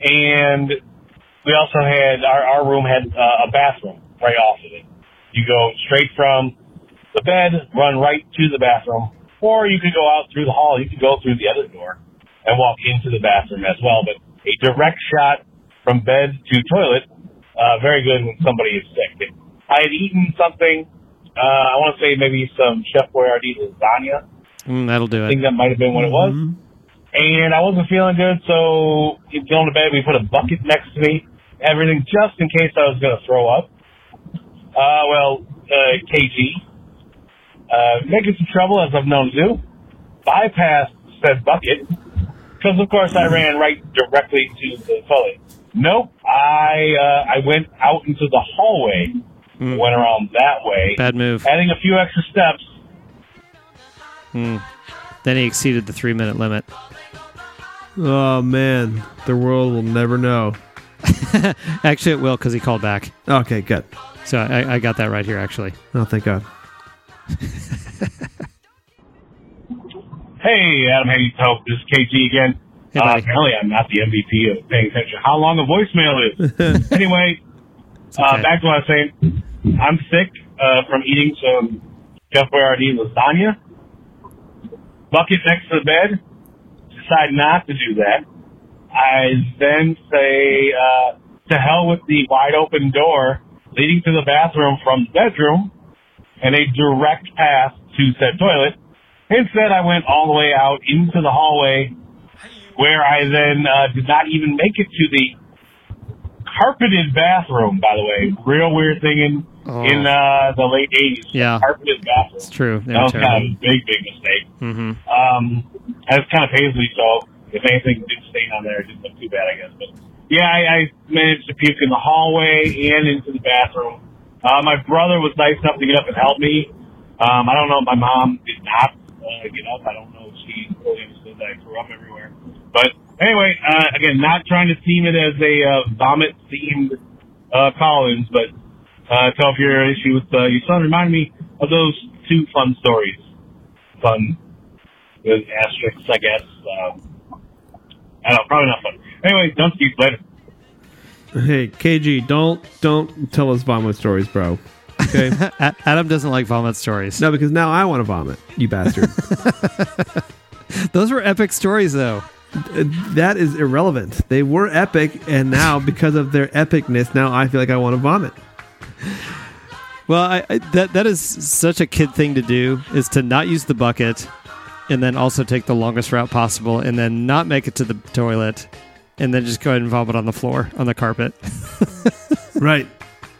and we also had our our room had uh, a bathroom right off of it. You go straight from the bed, run right to the bathroom, or you could go out through the hall. You could go through the other door and walk into the bathroom as well. But a direct shot from bed to toilet, uh, very good when somebody is sick. I had eaten something. Uh, I want to say maybe some Chef Boyardee lasagna. Mm, that'll do it. I think that might have been what it was. And I wasn't feeling good, so going to bed, we put a bucket next to me, everything just in case I was going to throw up. Uh, well, uh, KG, uh, making some trouble as I've known to do, bypassed said bucket, because of course I ran right directly to the toilet. Nope, I, uh, I went out into the hallway, went around that way, Bad move. adding a few extra steps, Mm. Then he exceeded the three minute limit. Oh man, the world will never know. <laughs> Actually, it will because he called back. Okay, good. So I, I got that right here, actually. Oh, thank God. <laughs> Hey, Adam how Hayes, Hope. This is KG again. Hey, uh, apparently, I'm not the MVP of paying attention. How long a voicemail is? <laughs> anyway, uh, back to what I was saying. I'm sick uh, from eating some Chef Boyardee lasagna. Bucket next to the bed. Decide not to do that. I then say, uh, to hell with the wide open door leading to the bathroom from the bedroom and a direct path to said toilet. Instead, I went all the way out into the hallway where I then uh, did not even make it to the carpeted bathroom, by the way. Real weird thing in, Oh. in uh, the late 80s. Yeah. Carpeted bathroom. It's true. They That was kind of a big, big mistake. hmm Um, that's kind of paisley, so if anything did stain on there, it didn't look too bad, I guess. But yeah, I, I managed to puke in the hallway and into the bathroom. Uh, my brother was nice enough to get up and help me. Um, I don't know if my mom did not uh, get up. I don't know if she fully understood that I threw up everywhere. But anyway, uh, again, not trying to seem it as a uh, vomit themed uh, Collins, but uh, tell if your issue with uh, your son reminded me of those two fun stories. Fun with asterisks, I guess. Um, I don't know, probably not fun. Anyway, don't speak later. Hey, KG, don't don't tell us vomit stories, bro. Okay. <laughs> Adam doesn't like vomit stories. no, because now I want to vomit. You bastard. <laughs> Those were epic stories, though. That is irrelevant. They were epic, and now because of their epicness, now I feel like I want to vomit. Well, I, I, that that is such a kid thing to do is to not use the bucket, and then also take the longest route possible, and then not make it to the toilet, and then just go ahead and vomit on the floor on the carpet. <laughs> Right.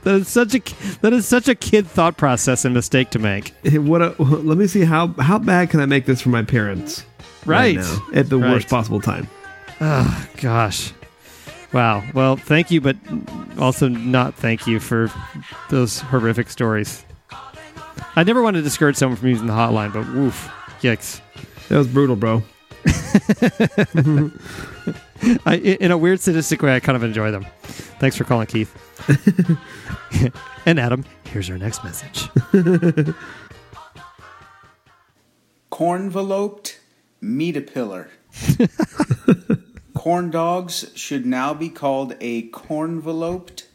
That is such a that is such a kid thought process and mistake to make. Hey, What? A, let me see how how bad can I make this for my parents? Right. now, at the Right. worst possible time. Oh gosh. Wow. Well, thank you, but also not thank you for those horrific stories. I never want to discourage someone from using the hotline, but woof, yikes. That was brutal, bro. <laughs> I, in a weird sadistic way, I kind of enjoy them. Thanks for calling, Keith. <laughs> and Adam, here's our next message. <laughs> Cornveloped meat-a-pillar. <laughs> Corn dogs should now be called a cornveloped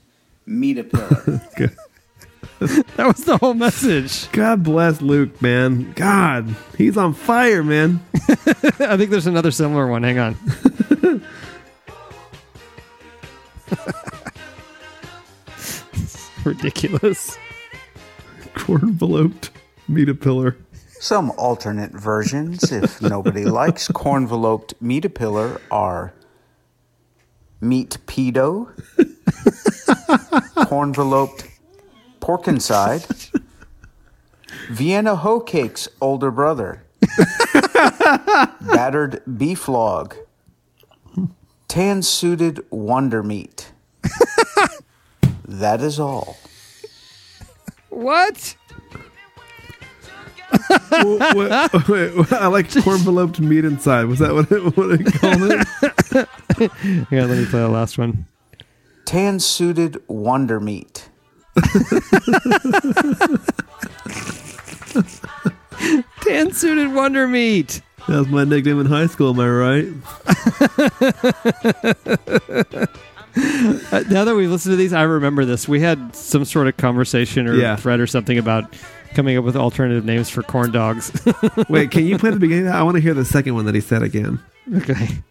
meat-a-pillar. <laughs> That was the whole message. God bless Luke, man. God, he's on fire, man. <laughs> I think there's another similar one. Hang on. Ridiculous. Corn-enveloped meat a pillar. Some alternate versions, if nobody <laughs> likes cornveloped meat-a-pillar, are meat pedo, <laughs> cornveloped pork inside, Vienna hoe cakes older brother, <laughs> battered beef log, tan suited wonder meat. that is all. What? <laughs> Wh- what- wait, I like <laughs> corn-enveloped meat inside. Was that what it, what it called it? <laughs> Yeah, let me play the last one. Tan suited wonder meat. Tan suited wonder meat. That was my nickname in high school. Am I right? Uh, now that we've listened to these, I remember this. We had some sort of conversation or Yeah. thread or something about coming up with alternative names for corn dogs. <laughs> Wait, can you play the beginning? I want to hear the second one that he said again. okay.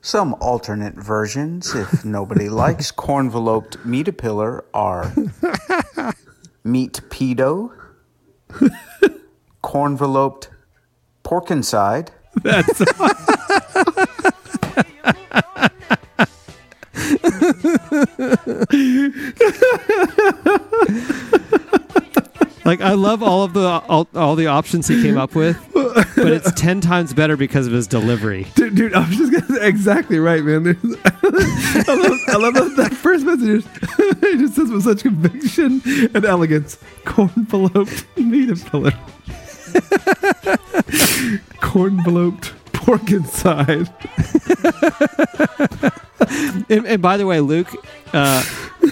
Some alternate versions, if nobody <laughs> likes cornveloped meat-a-pillar, are <laughs> meat pedo, cornveloped pork inside, That's Like I love all of the all, all the options he came up with, but it's <laughs> ten times better because of his delivery. dude, dude. I was just gonna say <laughs> exactly right, man. <laughs> I love, I love that, that first message. It just says with such conviction and elegance. Corn-enveloped meat a pillar. Corn-enveloped pork inside. <laughs> And, and by the way, Luke, uh,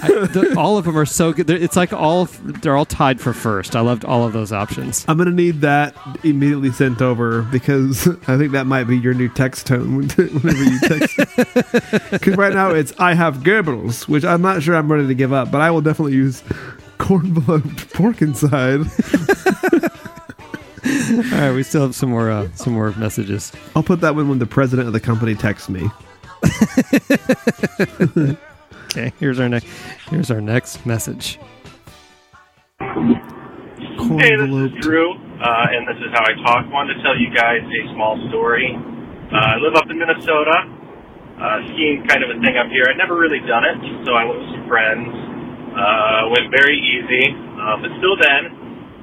I, the, all of them are so good. They're, it's like all they're all tied for first. I loved all of those options. I'm gonna need that immediately sent over because <laughs> I think that might be your new text tone <laughs> whenever you text. Because right now it's I have Goebbels, which I'm not sure I'm ready to give up, but I will definitely use corn pork inside. <laughs> All right, we still have some more uh, some more messages. I'll put that one when the president of the company texts me. <laughs> Okay, here's our next here's our next message. Hey, this is. Drew, uh, and this is how I talk. Wanted to tell you guys a small story. Uh, I live up in Minnesota. Uh, skiing kind of a thing up here. I'd never really done it, so I went with some friends. Uh, went very easy, uh, but still then,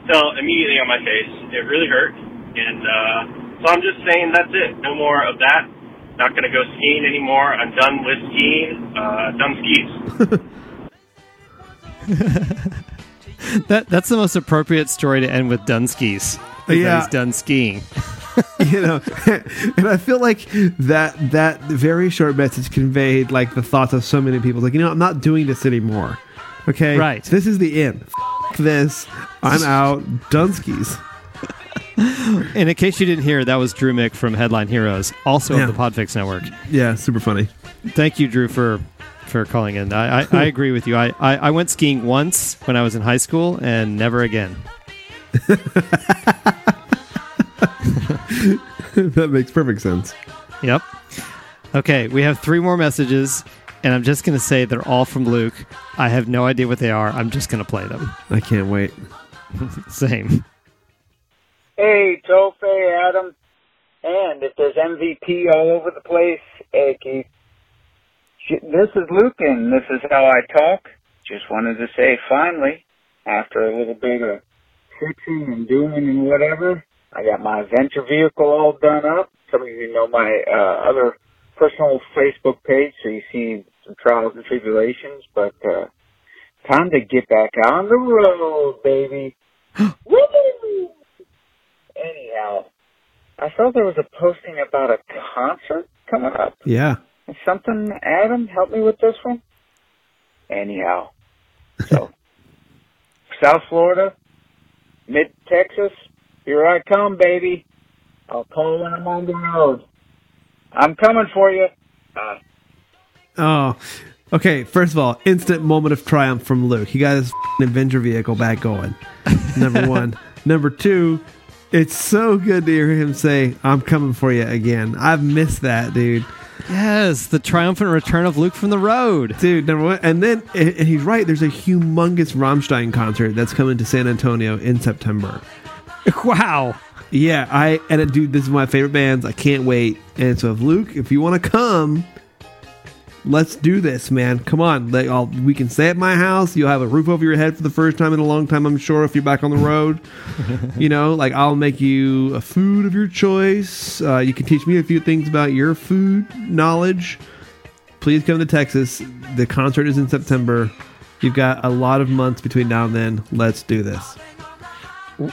fell immediately on my face. It really hurt, and uh, so I'm just saying that's it. No more of that. Not going to go skiing anymore. I'm done with skiing. Uh, done skis. <laughs> That that's the most appropriate story to end with Dunskies. Yeah. he's done skiing. <laughs> <laughs> you know, and I feel like that that very short message conveyed like the thoughts of so many people. Like, you know, I'm not doing this anymore. Okay, Right. This is the end. This. I'm out. Dunskies. <laughs> And in case you didn't hear, that was Drew Mick from Headline Heroes, also Yeah. of the Podfix Network. Yeah, super funny. Thank you, Drew, for for calling in. I, I, I agree with you. I, I, I went skiing once when I was in high school and never again. <laughs> that makes perfect sense. Yep. Okay, we have three more messages, and I'm just going to say they're all from Luke. I have no idea what they are. I'm just going to play them. I can't wait. <laughs> Same. Hey, Toph, Adam, and if there's MVP all over the place, hey, Keith. This is Luke, and this is how I talk. Just wanted to say, finally, after a little bit of fixing and doing and whatever, I got my venture vehicle all done up. Some of you know my uh, other personal Facebook page, so you see some trials and tribulations, but uh, time to get back on the road, baby. <gasps> Woo! Anyhow, I saw there was a posting about a concert coming up. Yeah. Something, Adam, help me with this one. Anyhow, so <laughs> South Florida, mid Texas, here I come, baby. I'll call when I'm on the road. I'm coming for you. Uh, Oh, okay. First of all, instant moment of triumph from Luke. He got his f***ing Avenger vehicle back going. <laughs> Number one. Number two, it's so good to hear him say, "I'm coming for you again." I've missed that, dude. Yes, the triumphant return of Luke from the road. Dude, number one. And then, and and he's right, there's a humongous Rammstein concert that's coming to San Antonio in September. <laughs> Wow. Yeah, I, and uh, dude, this is my favorite bands. I can't wait. And so, if Luke, if you want to come, let's do this, man. Come on. Like, I'll, we can stay at my house. You'll have a roof over your head for the first time in a long time, I'm sure, if you're back on the road. <laughs> you know, like, I'll make you a food of your choice. Uh, you can teach me a few things about your food knowledge. Please come to Texas. The concert is in September. You've got a lot of months between now and then. Let's do this.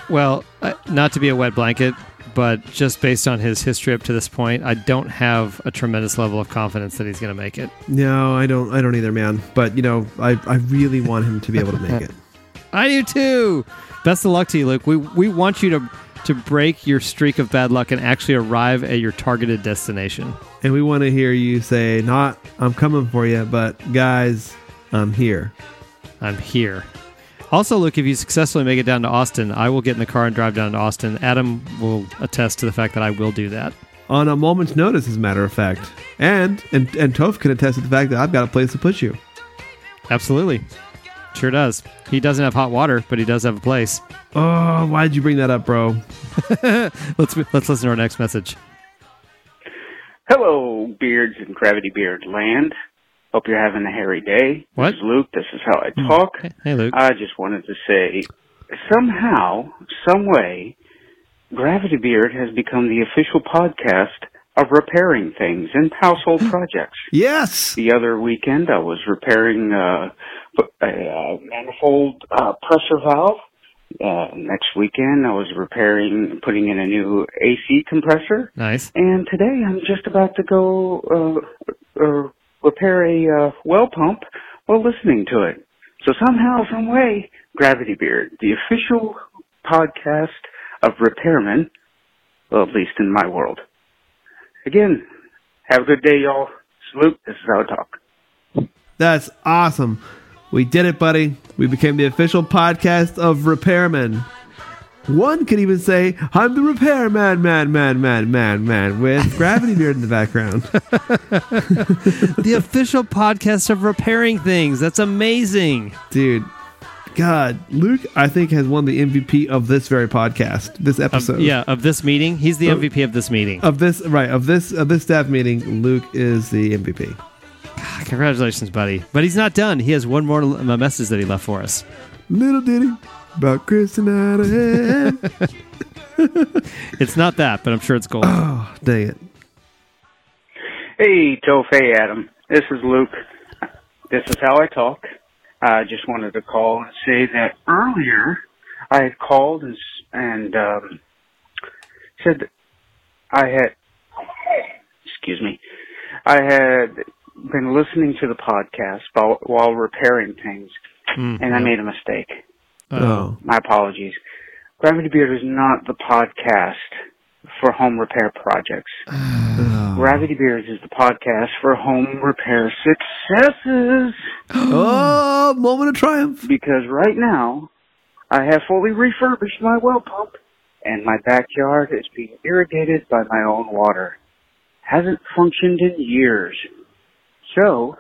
Well, uh, not to be a wet blanket, but just based on his history up to this point, I don't have a tremendous level of confidence that he's going to make it. No, I don't. I don't either, man. But you know, I, I really want him to be able to make <laughs> it. I do too. Best of luck to you, Luke. We we want you to to break your streak of bad luck and actually arrive at your targeted destination. And we want to hear you say, "Not, I'm coming for you," but guys, I'm here. I'm here. Also, look, if you successfully make it down to Austin, I will get in the car and drive down to Austin. Adam will attest to the fact that I will do that. On a moment's notice, as a matter of fact. And and and Toph can attest to the fact that I've got a place to put you. Absolutely. Sure does. He doesn't have hot water, but he does have a place. Oh, why'd you bring that up, bro? <laughs> let's let's listen to our next message. Hello, beards and Gravity Beard Land. Hope you're having a hairy day. What? This is Luke. This is how I talk. Hey, Luke. I just wanted to say, somehow, some way, Gravity Beard has become the official podcast of repairing things and household projects. Yes. The other weekend, I was repairing uh, a, uh manifold uh, pressure valve. Uh, next weekend, I was repairing, putting in a new AC compressor. Nice. And today, I'm just about to go uh, uh, repair a uh, well pump while listening to it. So somehow, some way, Gravity Beard, the official podcast of repairmen, well, at least in my world. Again, have a good day, y'all. Salute. This is I talk. That's awesome. We did it, buddy. We became the official podcast of Repairmen. One could even say, I'm the repair man, man, man, man, man, man, with Gravity Beard in the background. <laughs> the official podcast of repairing things. That's amazing. Dude, God, Luke, I think, has won the MVP of this very podcast, this Of- episode. yeah, of this meeting. He's the MVP of this meeting. Of this, right, of this, of this staff meeting, Luke is the MVP. Congratulations, buddy. But he's not done. He has one more uh, message that he left for us. Little ditty about Chris and Adam. <laughs> It's not that, but I'm sure it's gold. oh, dang it. Hey, Toph, hey, Adam. This is Luke. This is how I talk. I just wanted to call and say that earlier I had called and, and um, said I had, excuse me, I had been listening to the podcast while, while repairing things, Hmm. and I made a mistake. Um, oh. My apologies. Gravity Beard is not the podcast for home repair projects. <sighs> Oh. Gravity Beards is the podcast for home repair successes. <gasps> oh, moment of triumph. Because right now, I have fully refurbished my well pump, and my backyard is being irrigated by my own water. Hasn't functioned in years. So,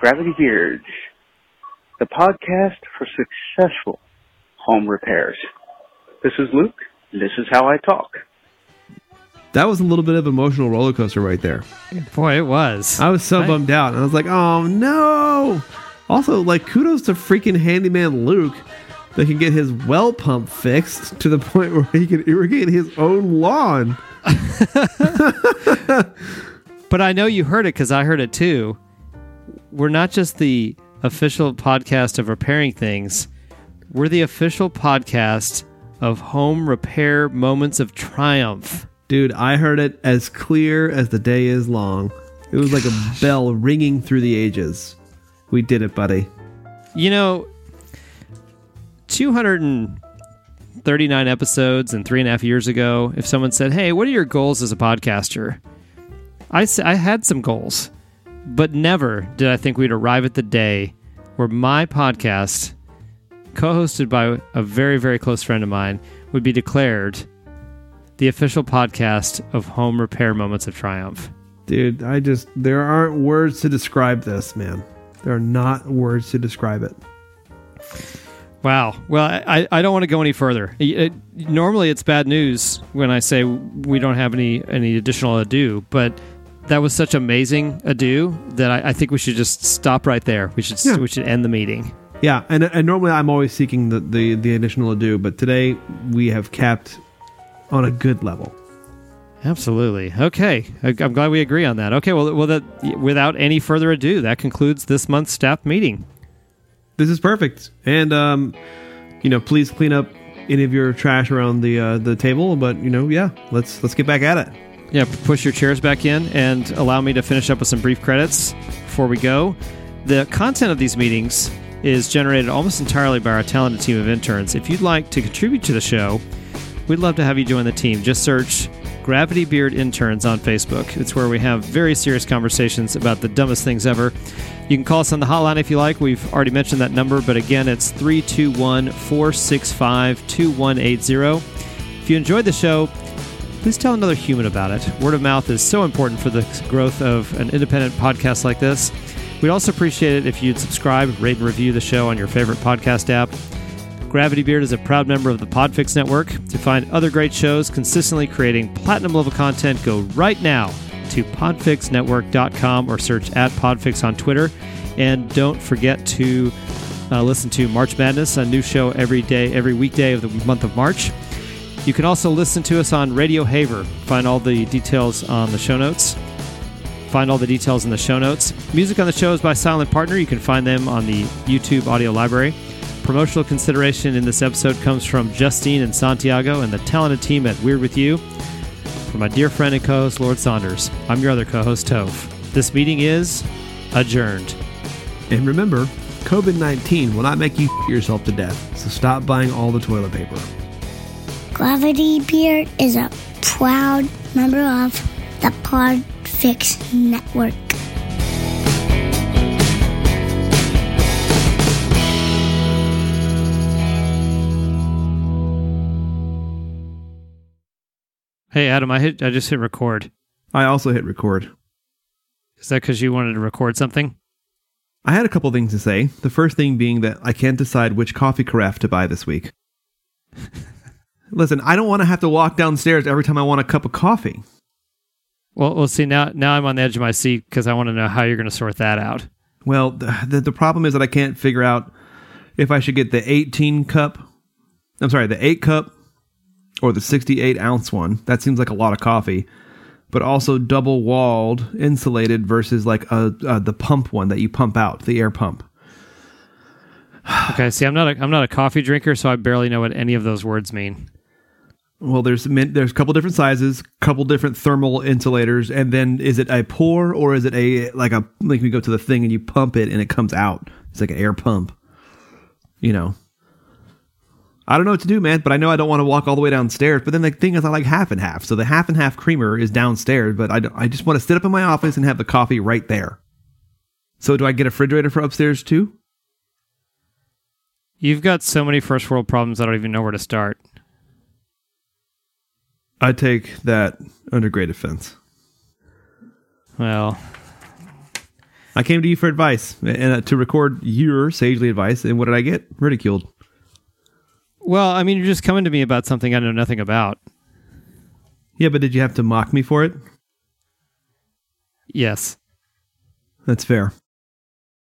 Gravity Beards, the podcast for successful home repairs. This is Luke. This is how I talk. That was a little bit of emotional roller coaster right there. Boy, it was. I was so I- bummed out. And I was like, oh no. Also, like, kudos to freaking handyman Luke that can get his well pump fixed to the <laughs> point where he can irrigate his own lawn. <laughs> But I know you heard it because I heard it too. We're not just the official podcast of repairing things, we're the official podcast of home repair moments of triumph. Dude, I heard it as clear as the day is long. It was like a bell ringing through the ages. We did it, buddy. You know, 239 episodes and three and a half years ago, if someone said, Hey, what are your goals as a podcaster? I, I had some goals, but never did I think we'd arrive at the day where my podcast, co hosted by a very, very close friend of mine, would be declared the official podcast of Home Repair Moments of Triumph. Dude, I just, there aren't words to describe this, man. There are not words to describe it. Wow. Well, I, I don't want to go any further. It- normally, it's bad news when I say we don't have any any additional ado, but that was such amazing ado that I, I think we should just stop right there. We should Yeah. we should end the meeting. Yeah, and, and normally I'm always seeking the, the, the additional ado, but today we have capped on a good level. Absolutely. Okay. I, I'm glad we agree on that. Okay. Well, well, that without any further ado, that concludes this month's staff meeting. This is perfect. And um, you know, please clean up any of your trash around the uh, the table. But you know, yeah, let's let's get back at it. Yeah, push your chairs back in and allow me to finish up with some brief credits before we go. The content of these meetings is generated almost entirely by our talented team of interns. If you'd like to contribute to the show, we'd love to have you join the team. Just search Gravity Beard Interns on Facebook. It's where we have very serious conversations about the dumbest things ever. You can call us on the hotline if you like. We've already mentioned that number, but again, it's 321 465 2180. If you enjoyed the show, please tell another human about it. Word of mouth is so important for the growth of an independent podcast like this. We'd also appreciate it if you'd subscribe, rate, and review the show on your favorite podcast app. Gravity Beard is a proud member of the Podfix Network. To find other great shows consistently creating platinum level content, go right now to podfixnetwork.com or search at Podfix on Twitter. And don't forget to uh, listen to March Madness, a new show every day, every weekday of the month of March. You can also listen to us on Radio Haver. Find all the details on the show notes. Find all the details in the show notes. Music on the show is by Silent Partner. You can find them on the YouTube audio library. Promotional consideration in this episode comes from Justine and Santiago and the talented team at Weird With You. From my dear friend and co host, Lord Saunders, I'm your other co host, Toph. This meeting is adjourned. And remember, COVID 19 will not make you <laughs> yourself to death, so stop buying all the toilet paper. Gravity Beard is a proud member of the Podfix Network. Hey Adam, I hit I just hit record. I also hit record. Is that cuz you wanted to record something? I had a couple things to say. The first thing being that I can't decide which coffee carafe to buy this week. <laughs> Listen, I don't want to have to walk downstairs every time I want a cup of coffee. Well, we'll see. Now, now I'm on the edge of my seat because I want to know how you're going to sort that out. Well, the, the, the problem is that I can't figure out if I should get the 18 cup. I'm sorry, the 8 cup or the 68 ounce one. That seems like a lot of coffee. But also double walled, insulated versus like a, uh, the pump one that you pump out, the air pump. Okay, see, I'm not a, I'm not a coffee drinker, so I barely know what any of those words mean. Well, there's there's a couple different sizes, couple different thermal insulators, and then is it a pour or is it a like a like we go to the thing and you pump it and it comes out? It's like an air pump. You know. I don't know what to do, man, but I know I don't want to walk all the way downstairs. But then the thing is, I like half and half. So the half and half creamer is downstairs, but I, I just want to sit up in my office and have the coffee right there. So do I get a refrigerator for upstairs too? You've got so many first world problems. I don't even know where to start. I take that under great offense. Well, I came to you for advice and uh, to record your sagely advice, and what did I get? Ridiculed. well, I mean, you're just coming to me about something I know nothing about. Yeah, but did you have to mock me for it? Yes. That's fair.